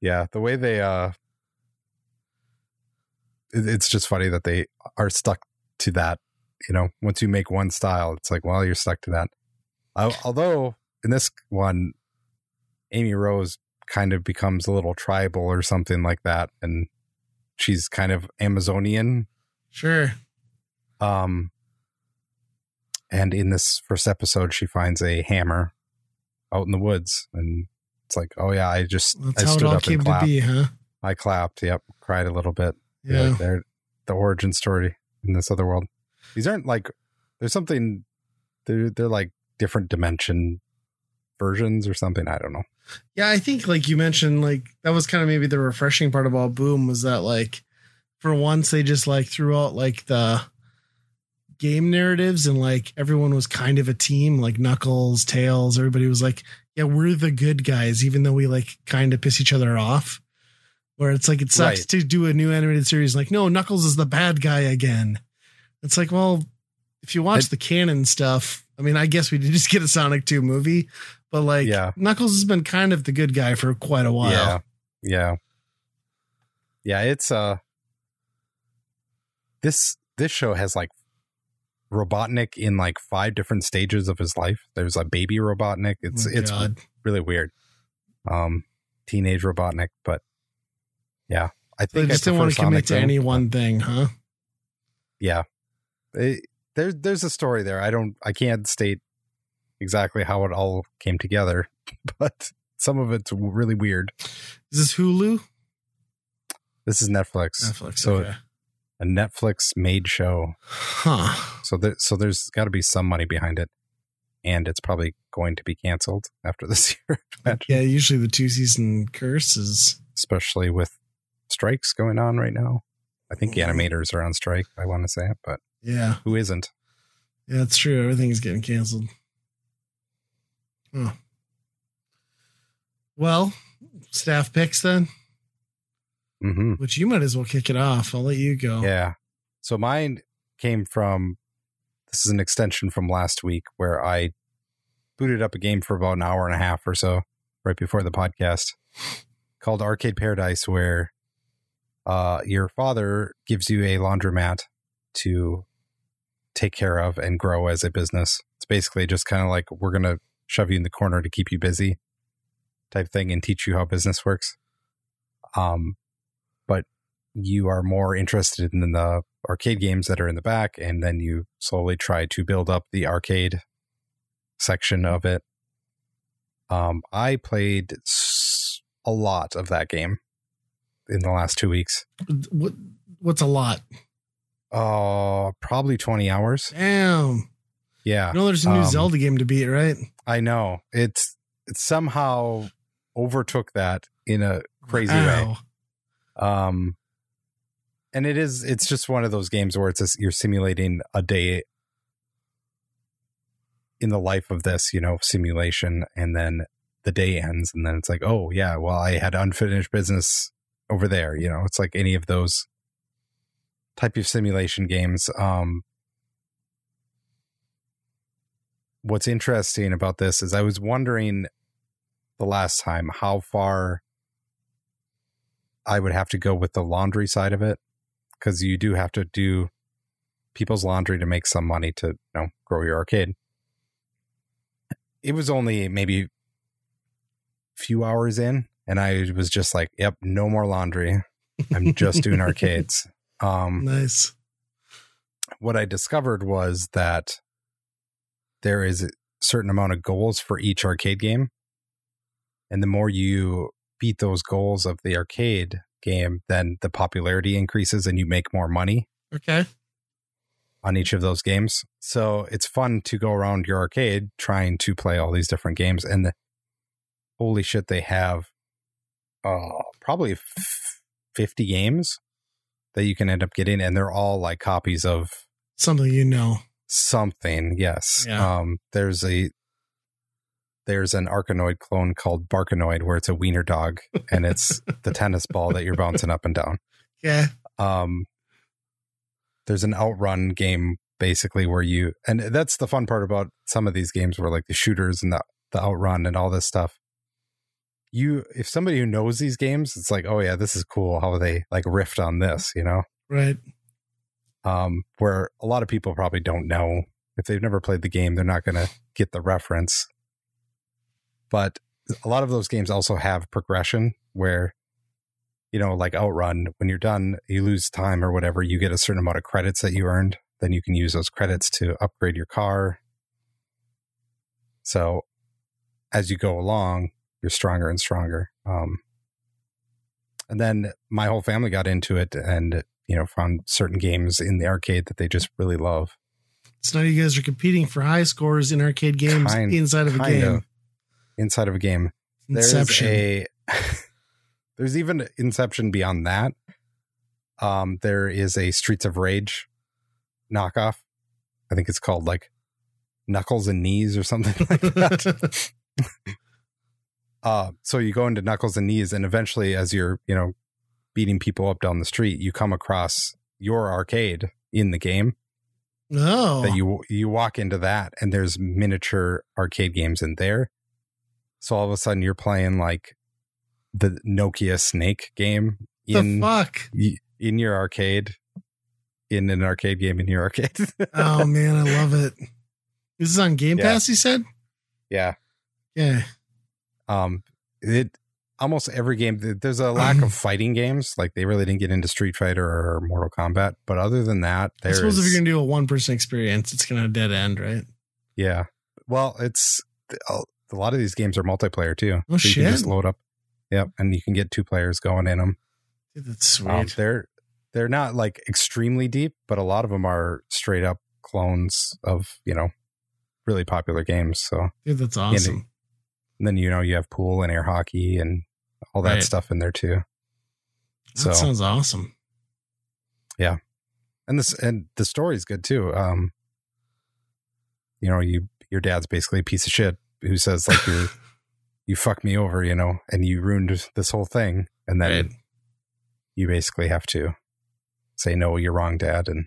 yeah the way they uh it- it's just funny that they are stuck to that you know once you make one style it's like well you're stuck to that Al- although in this one amy rose kind of becomes a little tribal or something like that and she's kind of amazonian Sure. um and in this first episode she finds a hammer out in the woods and it's like oh yeah i just That's i stood up came and to clapped be, huh? I clapped. Yep, cried a little bit. Yeah. like they're the origin story in this other world. These aren't like there's something. They're they're like different dimension versions or something. I don't know. Yeah, I think like you mentioned, like that was kind of maybe the refreshing part about Boom was that like for once they just like threw out like the game narratives and like everyone was kind of a team, like Knuckles, Tails, everybody was like, Yeah, we're the good guys, even though we like kind of piss each other off. Where it's like it sucks Right. to do a new animated series, like, no, Knuckles is the bad guy again. It's like, well, if you watch It- the canon stuff, I mean, I guess we did just get a Sonic 2 movie, but like Yeah. Knuckles has been kind of the good guy for quite a while. Yeah, yeah, yeah. It's uh, this this show has like Robotnik in like five different stages of his life. There's a baby Robotnik. It's Oh, it's really weird. Um, teenage Robotnik, but yeah, I They think just I didn't want to commit to any one thing, huh? yeah It- there's there's a story there i don't i can't state exactly how it all came together <laughs> but some of it's really weird Is this Hulu? this is netflix Netflix. so okay. A netflix made show. Huh. so there, so there's got to be some money behind it. And it's probably going to be canceled after this <laughs> year Yeah, usually the two season curse is especially with strikes going on right now. I think animators are on strike i want to say it, but yeah. who isn't? Yeah, it's true. Everything's getting canceled. Well, staff picks then, hmm which you might as well kick it off. I'll let you go. Yeah. So mine came from this is an extension from last week where I booted up a game for about an hour and a half or so right before the podcast called Arcade Paradise where uh your father gives you a laundromat to take care of and grow as a business. It's basically just kind of like we're going to shove you in the corner to keep you busy type thing and teach you how business works. Um you are more interested in the arcade games that are in the back and then you slowly try to build up the arcade section of it um i played a lot of that game in the last two weeks What, what's a lot? oh probably 20 hours Damn. yeah You know, there's a new Um, Zelda game to beat, right? i know it's it somehow overtook that in a crazy way um and it is it's just one of those games where it's just, you're simulating a day in the life of this you know simulation and then the day ends and then it's like oh yeah well i had unfinished business over there you know? It's like any of those type of simulation games um what's interesting about this is i was wondering the last time how far I would have to go with the laundry side of it because you do have to do people's laundry to make some money to you know grow your arcade. It was only maybe a few hours in, and I was just like, "Yep, no more laundry. I'm just doing arcades." <laughs> Um, Nice. what I discovered was that there is a certain amount of goals for each arcade game. And the more you beat those goals of the arcade game, then the popularity increases and you make more money Okay. on each of those games. So it's fun to go around your arcade trying to play all these different games. And the, holy shit, they have uh, probably f- 50 games that you can end up getting. And they're all like copies of Something you know. something yes Yeah. um there's a there's an arkanoid clone called barkanoid where it's a wiener dog <laughs> and it's the tennis ball that you're bouncing up and down Yeah. um there's an outrun game basically where you and that's the fun part about some of these games where like the shooters and the the outrun and all this stuff you if somebody who knows these games it's like oh yeah this is cool how they like riffed on this you know Right. um, where a lot of people probably don't know if they've never played the game, they're not going to get the reference. But a lot of those games also have progression where, you know, like Outrun, when you're done, you lose time or whatever, you get a certain amount of credits that you earned. Then you can use those credits to upgrade your car. So as you go along, you're stronger and stronger. Um, and then my whole family got into it and you know found certain games in the arcade that they just really love So now you guys are competing for high scores in arcade games Kind- inside of a game. of inside of a game. There's Inception. a <laughs> there's even inception beyond that. Um there is a streets of rage knockoff. I think it's called like knuckles and knees or something <laughs> like that. <laughs> Uh so you go into knuckles and knees and eventually as you're you know beating people up down the street you come across your arcade in the game. Oh. that you you walk into that and there's miniature arcade games in there so all of a sudden you're playing like the nokia snake game in the fuck? in your arcade in an arcade game in your arcade <laughs> Oh man, I love it. This is on Game Yeah. Pass, you said? yeah Yeah. um it almost every game there's a lack of <clears throat> fighting games like they really didn't get into street fighter or mortal kombat but other than that I there's suppose if you're gonna do a one person experience, it's gonna dead end, right? yeah well it's a lot of these games are multiplayer too. Oh, so you can just load up. Yep and you can get two players going in them Dude, that's sweet. um, they're they're not like extremely deep but a lot of them are straight up clones of you know really popular games so. Dude, that's awesome. and then you know you have pool and air hockey and all that Right. stuff in there too. So that sounds awesome. Yeah, and this and the story's good too. Um you know you your dad's basically a piece of shit who says like you <laughs> you fucked me over, you know, and you ruined this whole thing, and then Right. you basically have to say no, you're wrong, Dad, and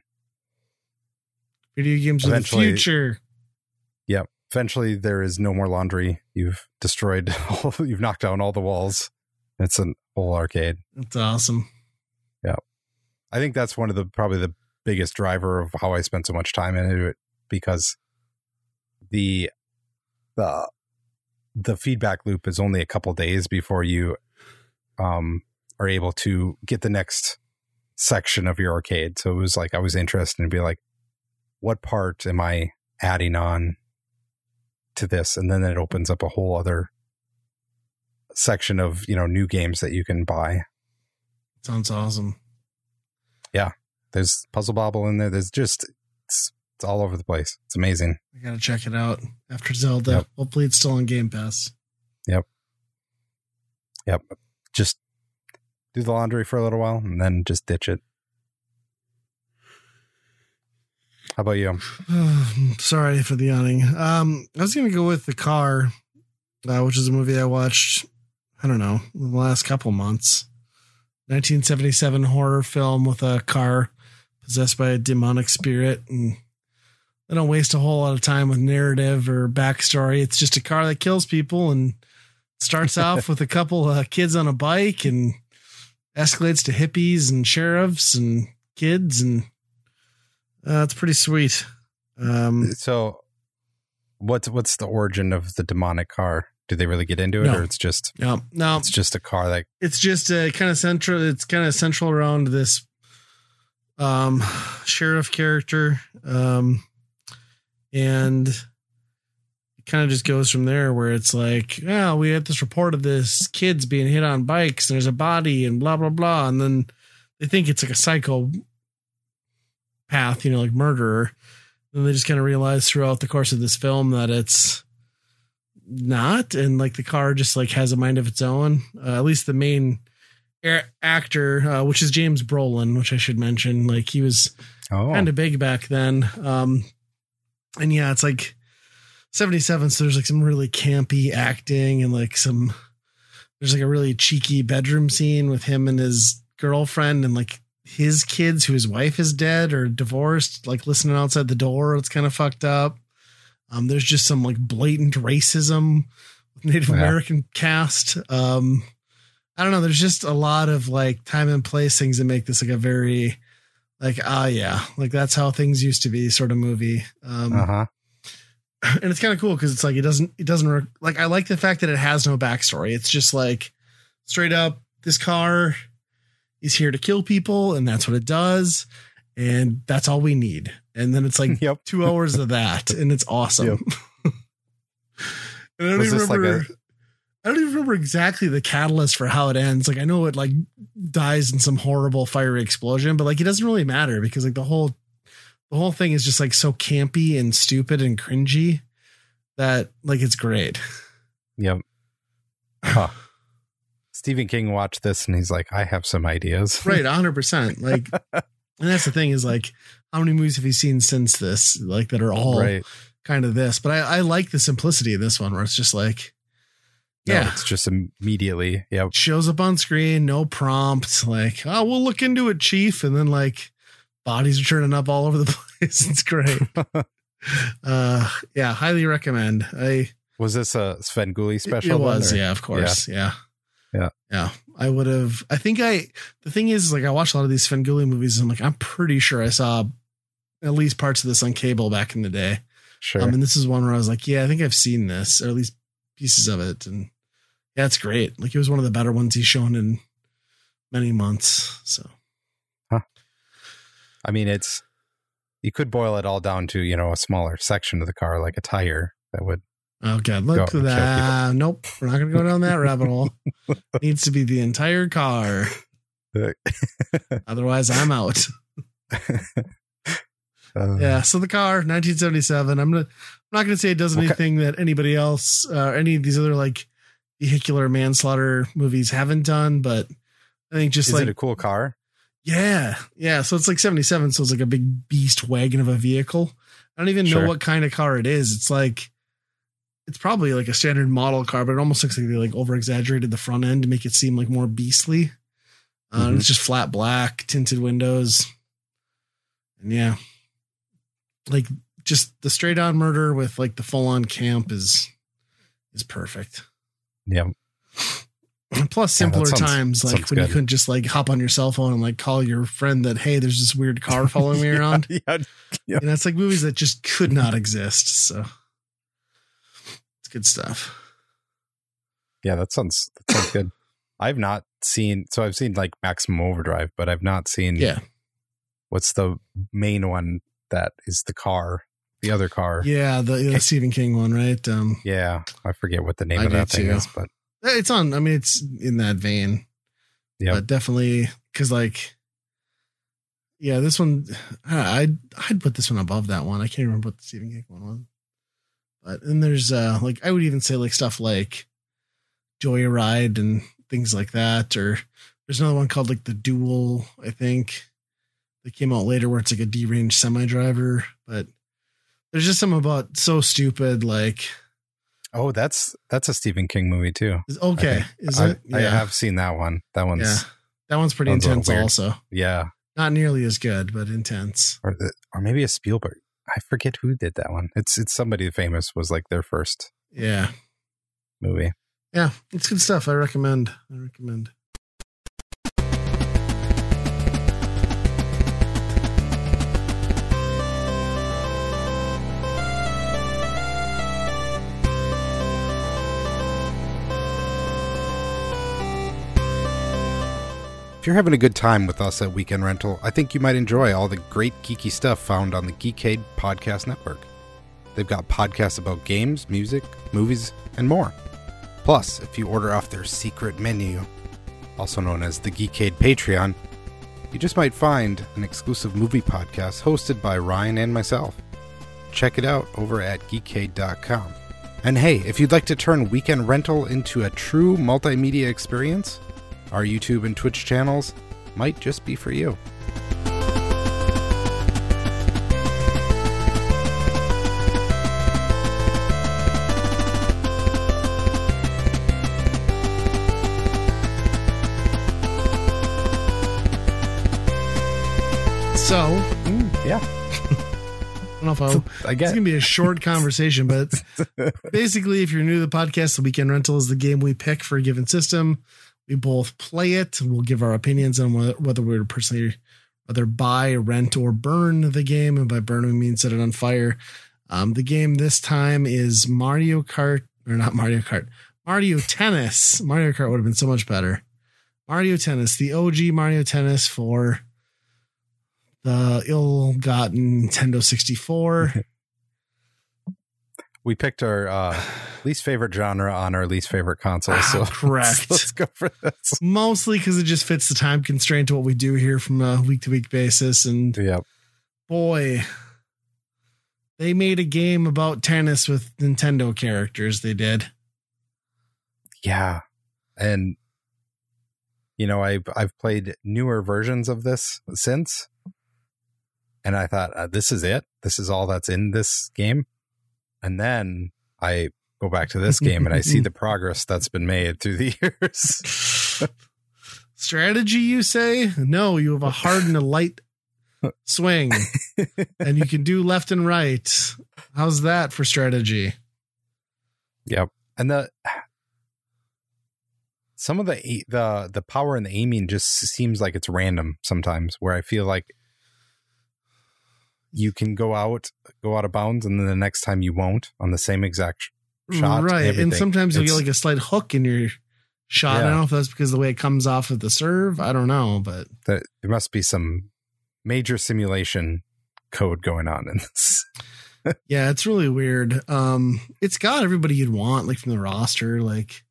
Video games of the future. Yep. Eventually, there is no more laundry. You've destroyed, <laughs> all, you've knocked down all the walls. It's an whole arcade. That's awesome. Yeah, I think that's one of the probably the biggest driver of how I spent so much time into it because the the the feedback loop is only a couple days before you um are able to get the next section of your arcade. So it was like I was interested in be like, what part am I adding on to this? And then it opens up a whole other section of, you know, new games that you can buy. Sounds awesome. Yeah, there's Puzzle Bobble in there. There's just it's, all over the place. It's amazing. I gotta check it out after Zelda. Yep. Hopefully, it's still on Game Pass. Yep. Yep. Just do the laundry for a little while and then just ditch it. How about you? <sighs> Sorry for the yawning. Um, I was gonna go with the car, uh, which is a movie I watched. I don't know the last couple months. 1977 horror film with a car possessed by a demonic spirit, and they don't waste a whole lot of time with narrative or backstory. It's just a car that kills people and starts <laughs> off with a couple uh, kids on a bike and escalates to hippies and sheriffs and kids, and uh, it's pretty sweet. Um, So what's what's the origin of the demonic car? Do they really get into it No. or it's just no, no, it's just a car that it's just a kind of central. It's kind of central around this um, <sighs> sheriff character, um, and it kind of just goes from there. Where it's like, oh, we had this report of this kids being hit on bikes, and there's a body, and blah blah blah, and then they think it's like a psycho path, you know, like murderer. And they just kind of realize throughout the course of this film that it's not. And like the car just like has a mind of its own. Uh, at least the main actor uh, which is james brolin which i should mention. Like he was oh. kind of big back then. Um and yeah it's like 77 so there's like some really campy acting and like some there's like a really cheeky bedroom scene with him and his girlfriend and like his kids who his wife is dead or divorced like listening outside the door. It's kind of fucked up. Um there's just some like blatant racism with native Yeah. american cast. Um i don't know there's just a lot of like time and place things that make this like a very like ah yeah like that's how things used to be sort of movie um uh-huh. <clears throat> and it's kind of cool because it's like it doesn't it doesn't re- like I like the fact that it has no backstory. It's just like straight up this car is here to kill people, and that's what it does, and that's all we need. And then it's like <laughs> Yep. two hours of that, and it's awesome. <laughs> and I don't Was even like remember. a- I don't even remember exactly the catalyst for how it ends. Like I know it like dies in some horrible fiery explosion, but like it doesn't really matter because like the whole the whole thing is just like so campy and stupid and cringy that like it's great. Yep. Huh. Stephen King watched this and he's like, I have some ideas. <laughs> Right, hundred percent. Like and that's the thing is like how many movies have you seen since this? Like that are all right. kind of this. But I, I like the simplicity of this one where it's just like No, Yeah. it's just immediately. Yeah. shows up on screen, no prompt, like, oh, we'll look into it, chief. And then like bodies are turning up all over the <laughs> place. It's great. <laughs> uh yeah, highly recommend. I Was this a Svengoolie special? It then, was, or- yeah, of course. Yeah. Yeah. Yeah. I would have I think I the thing is like I watched a lot of these Svengoolie movies and I'm like, I'm pretty sure I saw at least parts of this on cable back in the day. Sure. Um, and this is one where I was like, yeah, I think I've seen this, or at least pieces of it. And yeah, it's great. Like it was one of the better ones he's shown in many months. So I mean, it's you could boil it all down to you know a smaller section of the car, like a tire that would. oh god, look at that. Nope. We're not gonna go down that rabbit hole. <laughs> Needs to be the entire car. <laughs> Otherwise I'm out. <laughs> Uh, Yeah. So the car, 1977. I'm gonna. I'm not gonna say it does Okay. anything that anybody else, uh, any of these other like vehicular manslaughter movies haven't done, but I think just Is like it a cool car? yeah, yeah. So it's like 77. So it's like a big beast wagon of a vehicle. I don't even know what kind of car it is. It's like it's probably like a standard model car, but it almost looks like they like over exaggerated the front end to make it seem like more beastly. Uh, Mhm. It's just flat black, tinted windows, and yeah, like just the straight on murder with like the full on camp is is perfect. Yeah. And plus Yeah, simpler sounds- times like when you couldn't just like hop on your cell phone and like call your friend that hey there's this weird car following me <laughs> around yeah. you know it's like movies that just could not exist so it's good stuff Yeah, that sounds that sounds good. I've not seen so I've seen like Maximum Overdrive, but I've not seen yeah what's the main one that is the car, the other car. yeah the, the Stephen King one right um Yeah, I forget what the name I of that thing too. is, but it's on I mean it's in that vein Yep. but definitely because like yeah this one I- I'd I'd put this one above that one I can't remember what the Stephen King one was but and there's uh like I would even say like stuff like Joyride and things like that or there's another one called like the Duel I think that came out later where it's like a deranged semi driver but there's just something about so stupid like oh, that's that's a Stephen King movie too. okay is I, it I have seen that one. That one's yeah yeah, that one's pretty a intense Also, yeah, not nearly as good, but intense. or or maybe a Spielberg. I forget who did that one. It's it's somebody famous was like their first Yeah. movie. Yeah. It's good stuff. I recommend. I recommend. If you're having a good time with us at Weekend Rental, I think you might enjoy all the great geeky stuff found on the Geekade Podcast Network. They've got podcasts about games, music, movies, and more. Plus, if you order off their secret menu, also known as the Geekade Patreon, you just might find an exclusive movie podcast hosted by Ryan and myself. Check it out over at geekade.com. And hey, if you'd like to turn Weekend Rental into a true multimedia experience, our YouTube and Twitch channels might just be for you. So, hmm, yeah, I don't know if I'll. <laughs> I guess It's gonna be a short <laughs> conversation, but <laughs> basically, if you're new to the podcast, the weekend rental is the game we pick for a given system. We both play it. We'll give our opinions on whether, we would personally whether buy, rent, or burn the game. And by burn, we mean set it on fire. Um, the game this time is Mario Kart, or not Mario Kart, Mario Tennis. Mario Kart would have been so much better. Mario Tennis, the OG Mario Tennis for the ill-gotten Nintendo 64. <laughs> we picked our uh, <sighs> least favorite genre on our least favorite console. Ah, So <laughs> correct. Let's, go for this. mostly because it just fits the time constraint to what we do here from a week to week basis. And Yeah, boy, they made a game about tennis with Nintendo characters. They did. yeah, and you know, I've I've played newer versions of this since, and I thought uh, this is it. This is all that's in this game, and then I go back to this game and I see the <laughs> progress that's been made through the years. <laughs> Strategy, you say? No, you have a hard and a light <laughs> swing, and you can do left and right. How's that for strategy? Yep. And the some of the the the power and the aiming just seems like it's random sometimes where I feel like you can go out go out of bounds and then the next time you won't on the same exact shot right. everything. And sometimes you'll get like a slight hook in your shot. I don't know if that's because of the way it comes off of the serve. I don't know, but there, there must be some major simulation code going on in this. <laughs> Yeah, it's really weird. Um, it's got everybody you'd want, like from the roster, like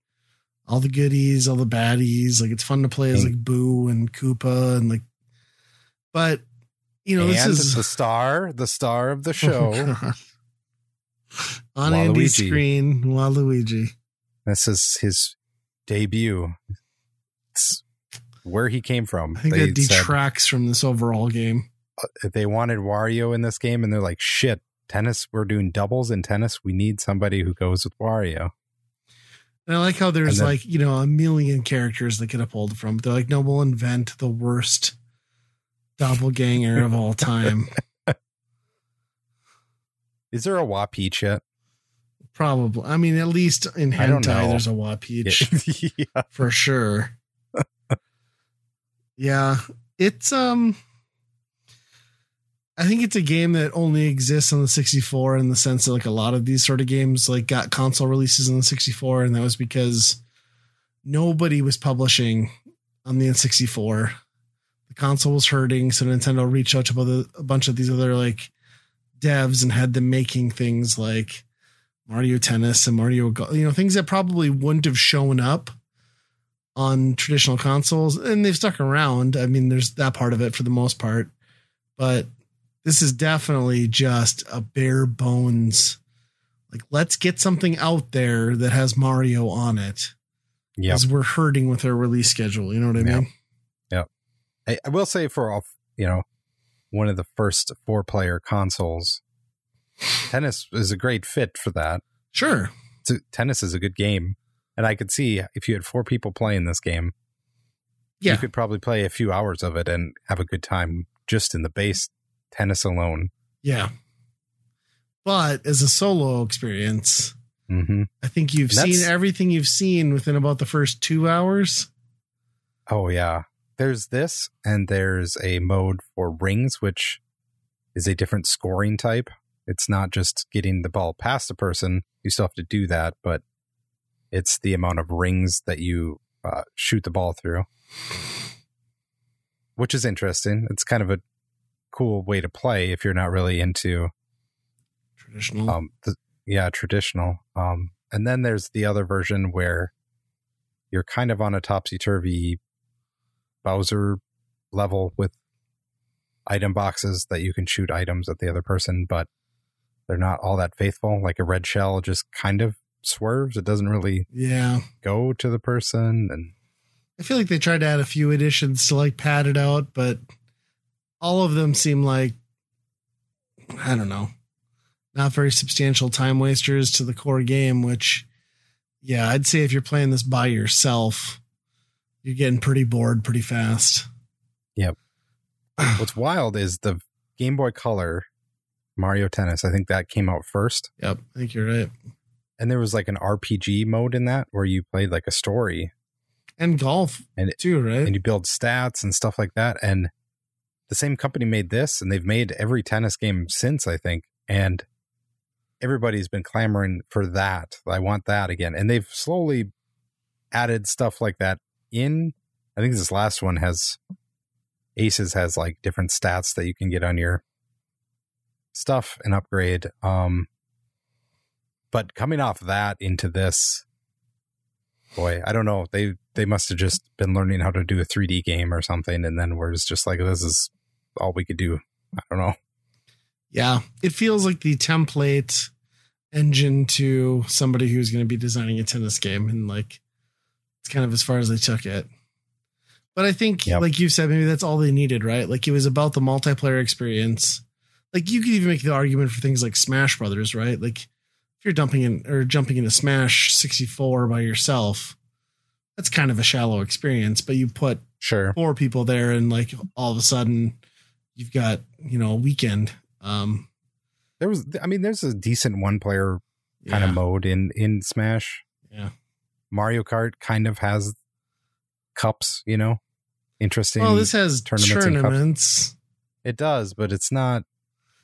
all the goodies, all the baddies. Like it's fun to play as like Boo and Koopa and like. But you know, this and is the star, the star of the <laughs> Oh, show. On Andy's screen. Waluigi. this is his debut. It's where he came from. I think They that said- detracts from this overall game. Uh, they wanted Wario in this game, and they're like, "Shit, tennis, we're doing doubles in tennis. We need somebody who goes with Wario. And I like how there's then- like, you know, a million characters that get pulled from. But they're like, no, we'll invent the worst doppelganger of all time. <laughs> Is there a Wa yet? Probably. I mean, at least in hentai, there's a Wa <laughs> yeah. for sure. yeah. It's, um, I think it's a game that only exists on the 64 in the sense that like a lot of these sort of games like got console releases on the 64 and that was because nobody was publishing on the N64. Console was hurting, so Nintendo reached out to other, a bunch of these other like devs and had them making things like Mario Tennis and Mario, Go- you know, things that probably wouldn't have shown up on traditional consoles, and they've stuck around. I mean, there's that part of it for the most part, but this is definitely just a bare bones. Like, let's get something out there that has Mario on it Yep. because we're hurting with our release schedule. You know what I Yep. mean? I, I will say for all, you know, one of the first four player consoles, tennis is a great fit for that. Sure. It's tennis is a good game. And I could see if you had four people playing this game, Yeah. you could probably play a few hours of it and have a good time just in the base tennis alone. Yeah. But as a solo experience, hmm I think you've seen everything you've seen within about the first two hours. Oh yeah. There's this and there's a mode for rings which is a different scoring type. It's not just getting the ball past a person. You still have to do that, but it's the amount of rings that you uh, shoot the ball through. Which is interesting. It's kind of a cool way to play if you're not really into Traditional. um the, yeah traditional um and then there's the other version where you're kind of on a topsy-turvy bowser level with item boxes that you can shoot items at the other person but they're not all that faithful like a red shell just kind of swerves it doesn't really yeah. go to the person and I feel like they tried to add a few additions to like pad it out, but all of them seem like I don't know, not very substantial time wasters to the core game. Which, yeah, I'd say if you're playing this by yourself, you're getting pretty bored pretty fast. Yep. <sighs> What's wild is the game boy color mario tennis i think that came out first Yep, I think you're right. and there was like an rpg mode in that where you played like a story And golf And it- too, right? and you build stats and stuff like that. And the same company made this, and they've made every tennis game since, I think. And everybody's been clamoring for that. I want that again. And they've slowly added stuff like that in. I think this last one has Aces has like different stats that you can get on your stuff and upgrade. Um, but coming off that into this, boy, I don't know. They they must have just been learning how to do a 3D game or something, and then we're just like, this is all we could do. I don't know. Yeah, it feels like the template engine to somebody who's going to be designing a tennis game, and like it's kind of as far as they took it. But I think, Yep. like you said, maybe that's all they needed, right? Like it was about the multiplayer experience. Like you could even make the argument for things like Smash Brothers, right? Like if you're dumping in or jumping into Smash 64 by yourself, that's kind of a shallow experience. But you put Sure. four people there and like all of a sudden you've got you know a weekend um There was, I mean, there's a decent one player kind yeah, of mode in in Smash. yeah Mario Kart kind of has cups, you know, interesting. well this has tournaments tournaments it does, but it's not.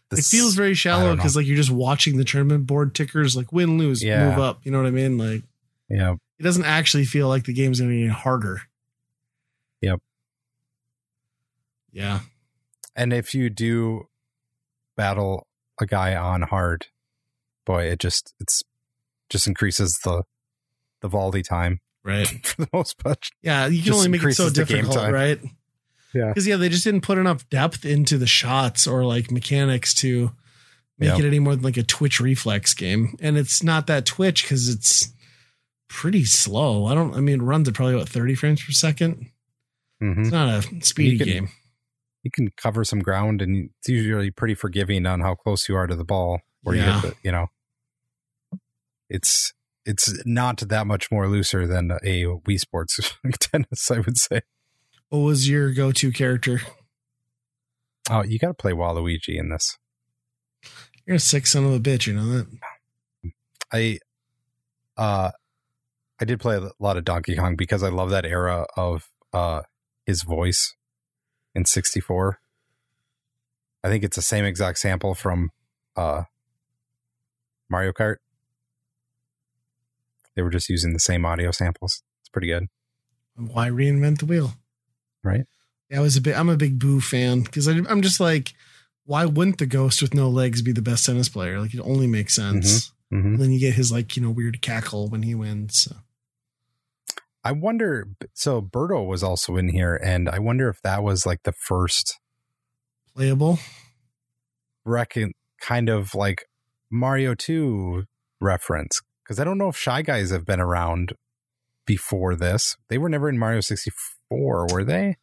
the it feels very shallow because like you're just watching the tournament board tickers like win lose Yeah. move up you know what i mean like yeah. it doesn't actually feel like the game's gonna be harder Yep. yeah And if you do battle a guy on hard, boy, it just it's just increases the the volley time right <laughs> for the most part. yeah you can Just only make it so difficult right Yeah. because yeah they just didn't put enough depth into the shots or like mechanics to make Yeah. it any more than like a twitch reflex game and it's not that twitch because it's pretty slow i don't i mean it runs at probably about 30 frames per second hmm it's not a speedy You can- game You can cover some ground, and it's usually pretty forgiving on how close you are to the ball. where Yeah. you get the, you know, it's it's not that much more looser than a Wii Sports <laughs> tennis, I would say. What was your go-to character? Oh, you got to play Waluigi in this. You're a sick son of a bitch. You know that. I uh I did play a lot of Donkey Kong because I love that era of uh his voice in 64. I think it's the same exact sample from uh Mario Kart. They were just using the same audio samples. It's pretty good. Why reinvent the wheel? Right. Yeah, I was a bit. I'm a big Boo fan because I'm just like, why wouldn't the ghost with no legs be the best tennis player? Like it only makes sense. hmm And then you get his like you know weird cackle when he wins. So. I wonder so Birdo was also in here and I wonder if that was like the first Playable. reckon kind of like Mario 2 reference because I don't know if Shy Guys have been around before this. They were never in Mario 64, were they?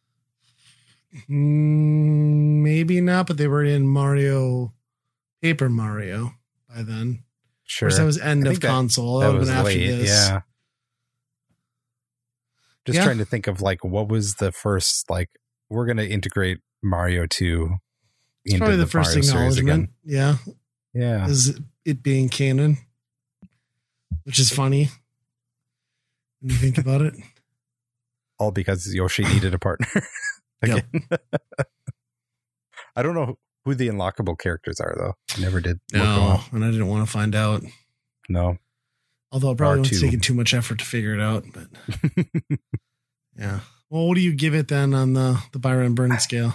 Mm, maybe not, but they were in Mario, Paper Mario by then. Sure. Of that was end of that- console. that That, was after late. this. Yeah. Just Yeah. trying to think of like what was the first like we're going to integrate Mario 2 It's into probably the, the, first Mario acknowledgement. Yeah, Yeah. is it being canon, which is funny when you think about it. <laughs> all because Yoshi needed a partner. <laughs> Again. <laughs> I don't know who the unlockable characters are though. I never did No, and I didn't want to find out. No. Although it probably was R2. taking too much effort to figure it out. But yeah. Well, what do you give it then on the the Buy Rent Burn scale?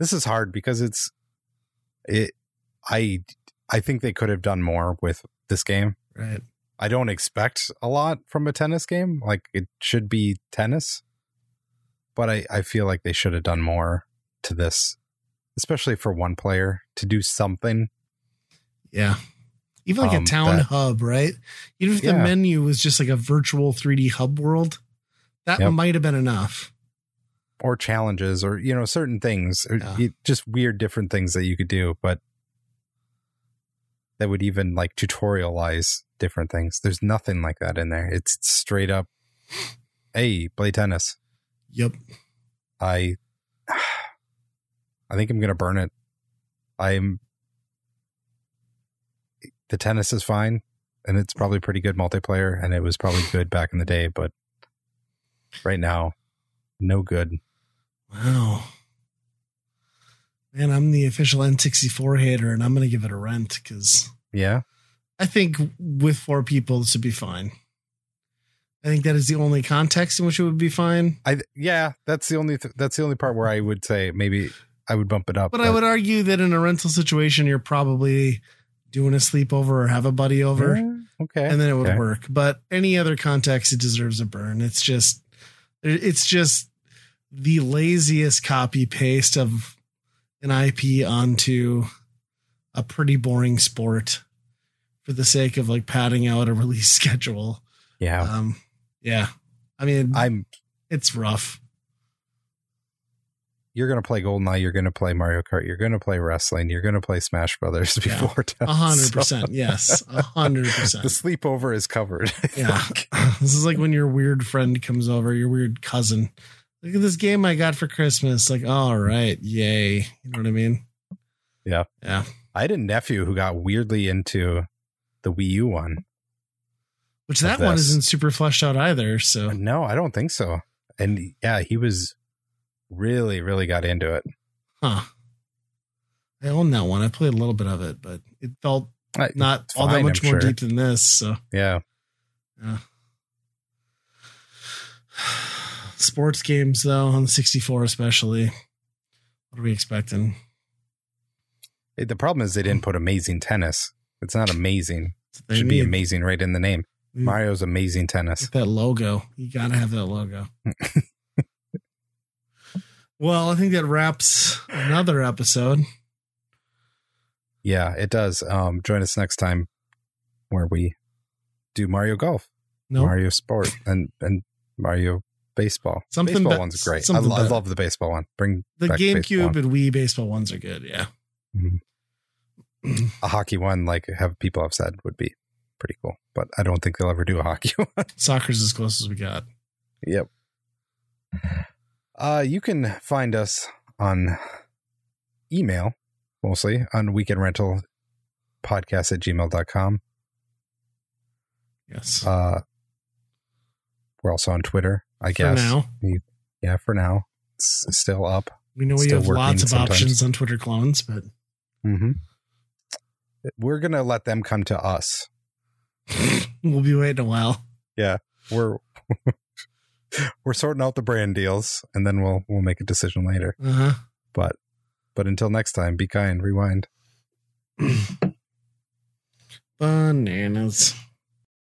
this is hard because it's it I I think they could have done more with this game. Right. I don't expect a lot from a tennis game. Like it should be tennis. But I, I feel like they should have done more to this, especially for one player to do something. Yeah. Even like Um, a town that- hub, right? Even if the menu was just like a virtual 3D hub world, that Yep. might have been enough. or challenges or you know certain things Yeah. just weird different things that you could do but that would even like tutorialize different things. There's nothing like that in there. It's straight up hey play tennis. Yep. i <sighs> i think i'm gonna burn it. I'm the tennis is fine and it's probably pretty good multiplayer and it was probably good back in the day but right now no good. Wow. Man, I'm the official N64 hater and I'm going to give it a rent because yeah I think with four people, this would be fine. I think that is the only context in which it would be fine. I yeah, that's the only th- that's the only part where I would say maybe I would bump it up. But I would argue that in a rental situation, you're probably doing a sleepover or have a buddy over. Yeah, okay, and then it would okay. work. But any other context, it deserves a burn. It's just, it's just the laziest copy paste of an IP onto a pretty boring sport for the sake of like padding out a <laughs> release schedule. Yeah, Um, yeah, I mean, I'm. it's rough. You're gonna play GoldenEye. You're gonna play Mario Kart. You're gonna play wrestling. You're gonna play Smash Brothers before <laughs> A hundred so percent, yes, a hundred <laughs> The sleepover is covered. I Yeah. think. This is like when your weird friend comes over, your weird cousin. Look at this game I got for Christmas. Like, all right, yay. You know what I mean? Yeah. Yeah. I had a nephew who got weirdly into the Wii U one. Which that one isn't super fleshed out either. So uh, No, I don't think so. And yeah, he was really, really got into it. huh. I own that one. I played a little bit of it, but it felt not it's all that much I'm more sure. deep than this. So Yeah, yeah. Sports games though, on the 64 especially. What are we expecting? The problem is they didn't put amazing tennis. It's not amazing. It should be amazing right in the name. Mm. Mario's amazing tennis. That logo. You gotta have that logo. <laughs> well, I think that wraps another episode. Yeah, it does. Um, join us next time where we do Mario Golf, No, Mario Sport, and and Mario Baseball. Something baseball be- one's great. I, lo- I love the baseball one. Bring the GameCube and Wii baseball ones are good. Yeah. Mhm. a hockey one, like have people have said, would be pretty cool. But I don't think they'll ever do a hockey <laughs> one. Soccer's as close as we got. Yep. Uh, you can find us on email mostly on weekend rental podcast at gmail.com. Yes. Uh, we're also on Twitter, I For guess. now. Yeah, for now. It's still up. We know we have lots of sometimes. options on Twitter clones, but Mm-hmm. We're going to let them come to us. <laughs> we'll be waiting a while. Yeah, we're. <laughs> We're sorting out the brand deals, and then we'll we'll make a decision later. Uh huh. But but until next time, be kind. Rewind. <clears throat> Bananas.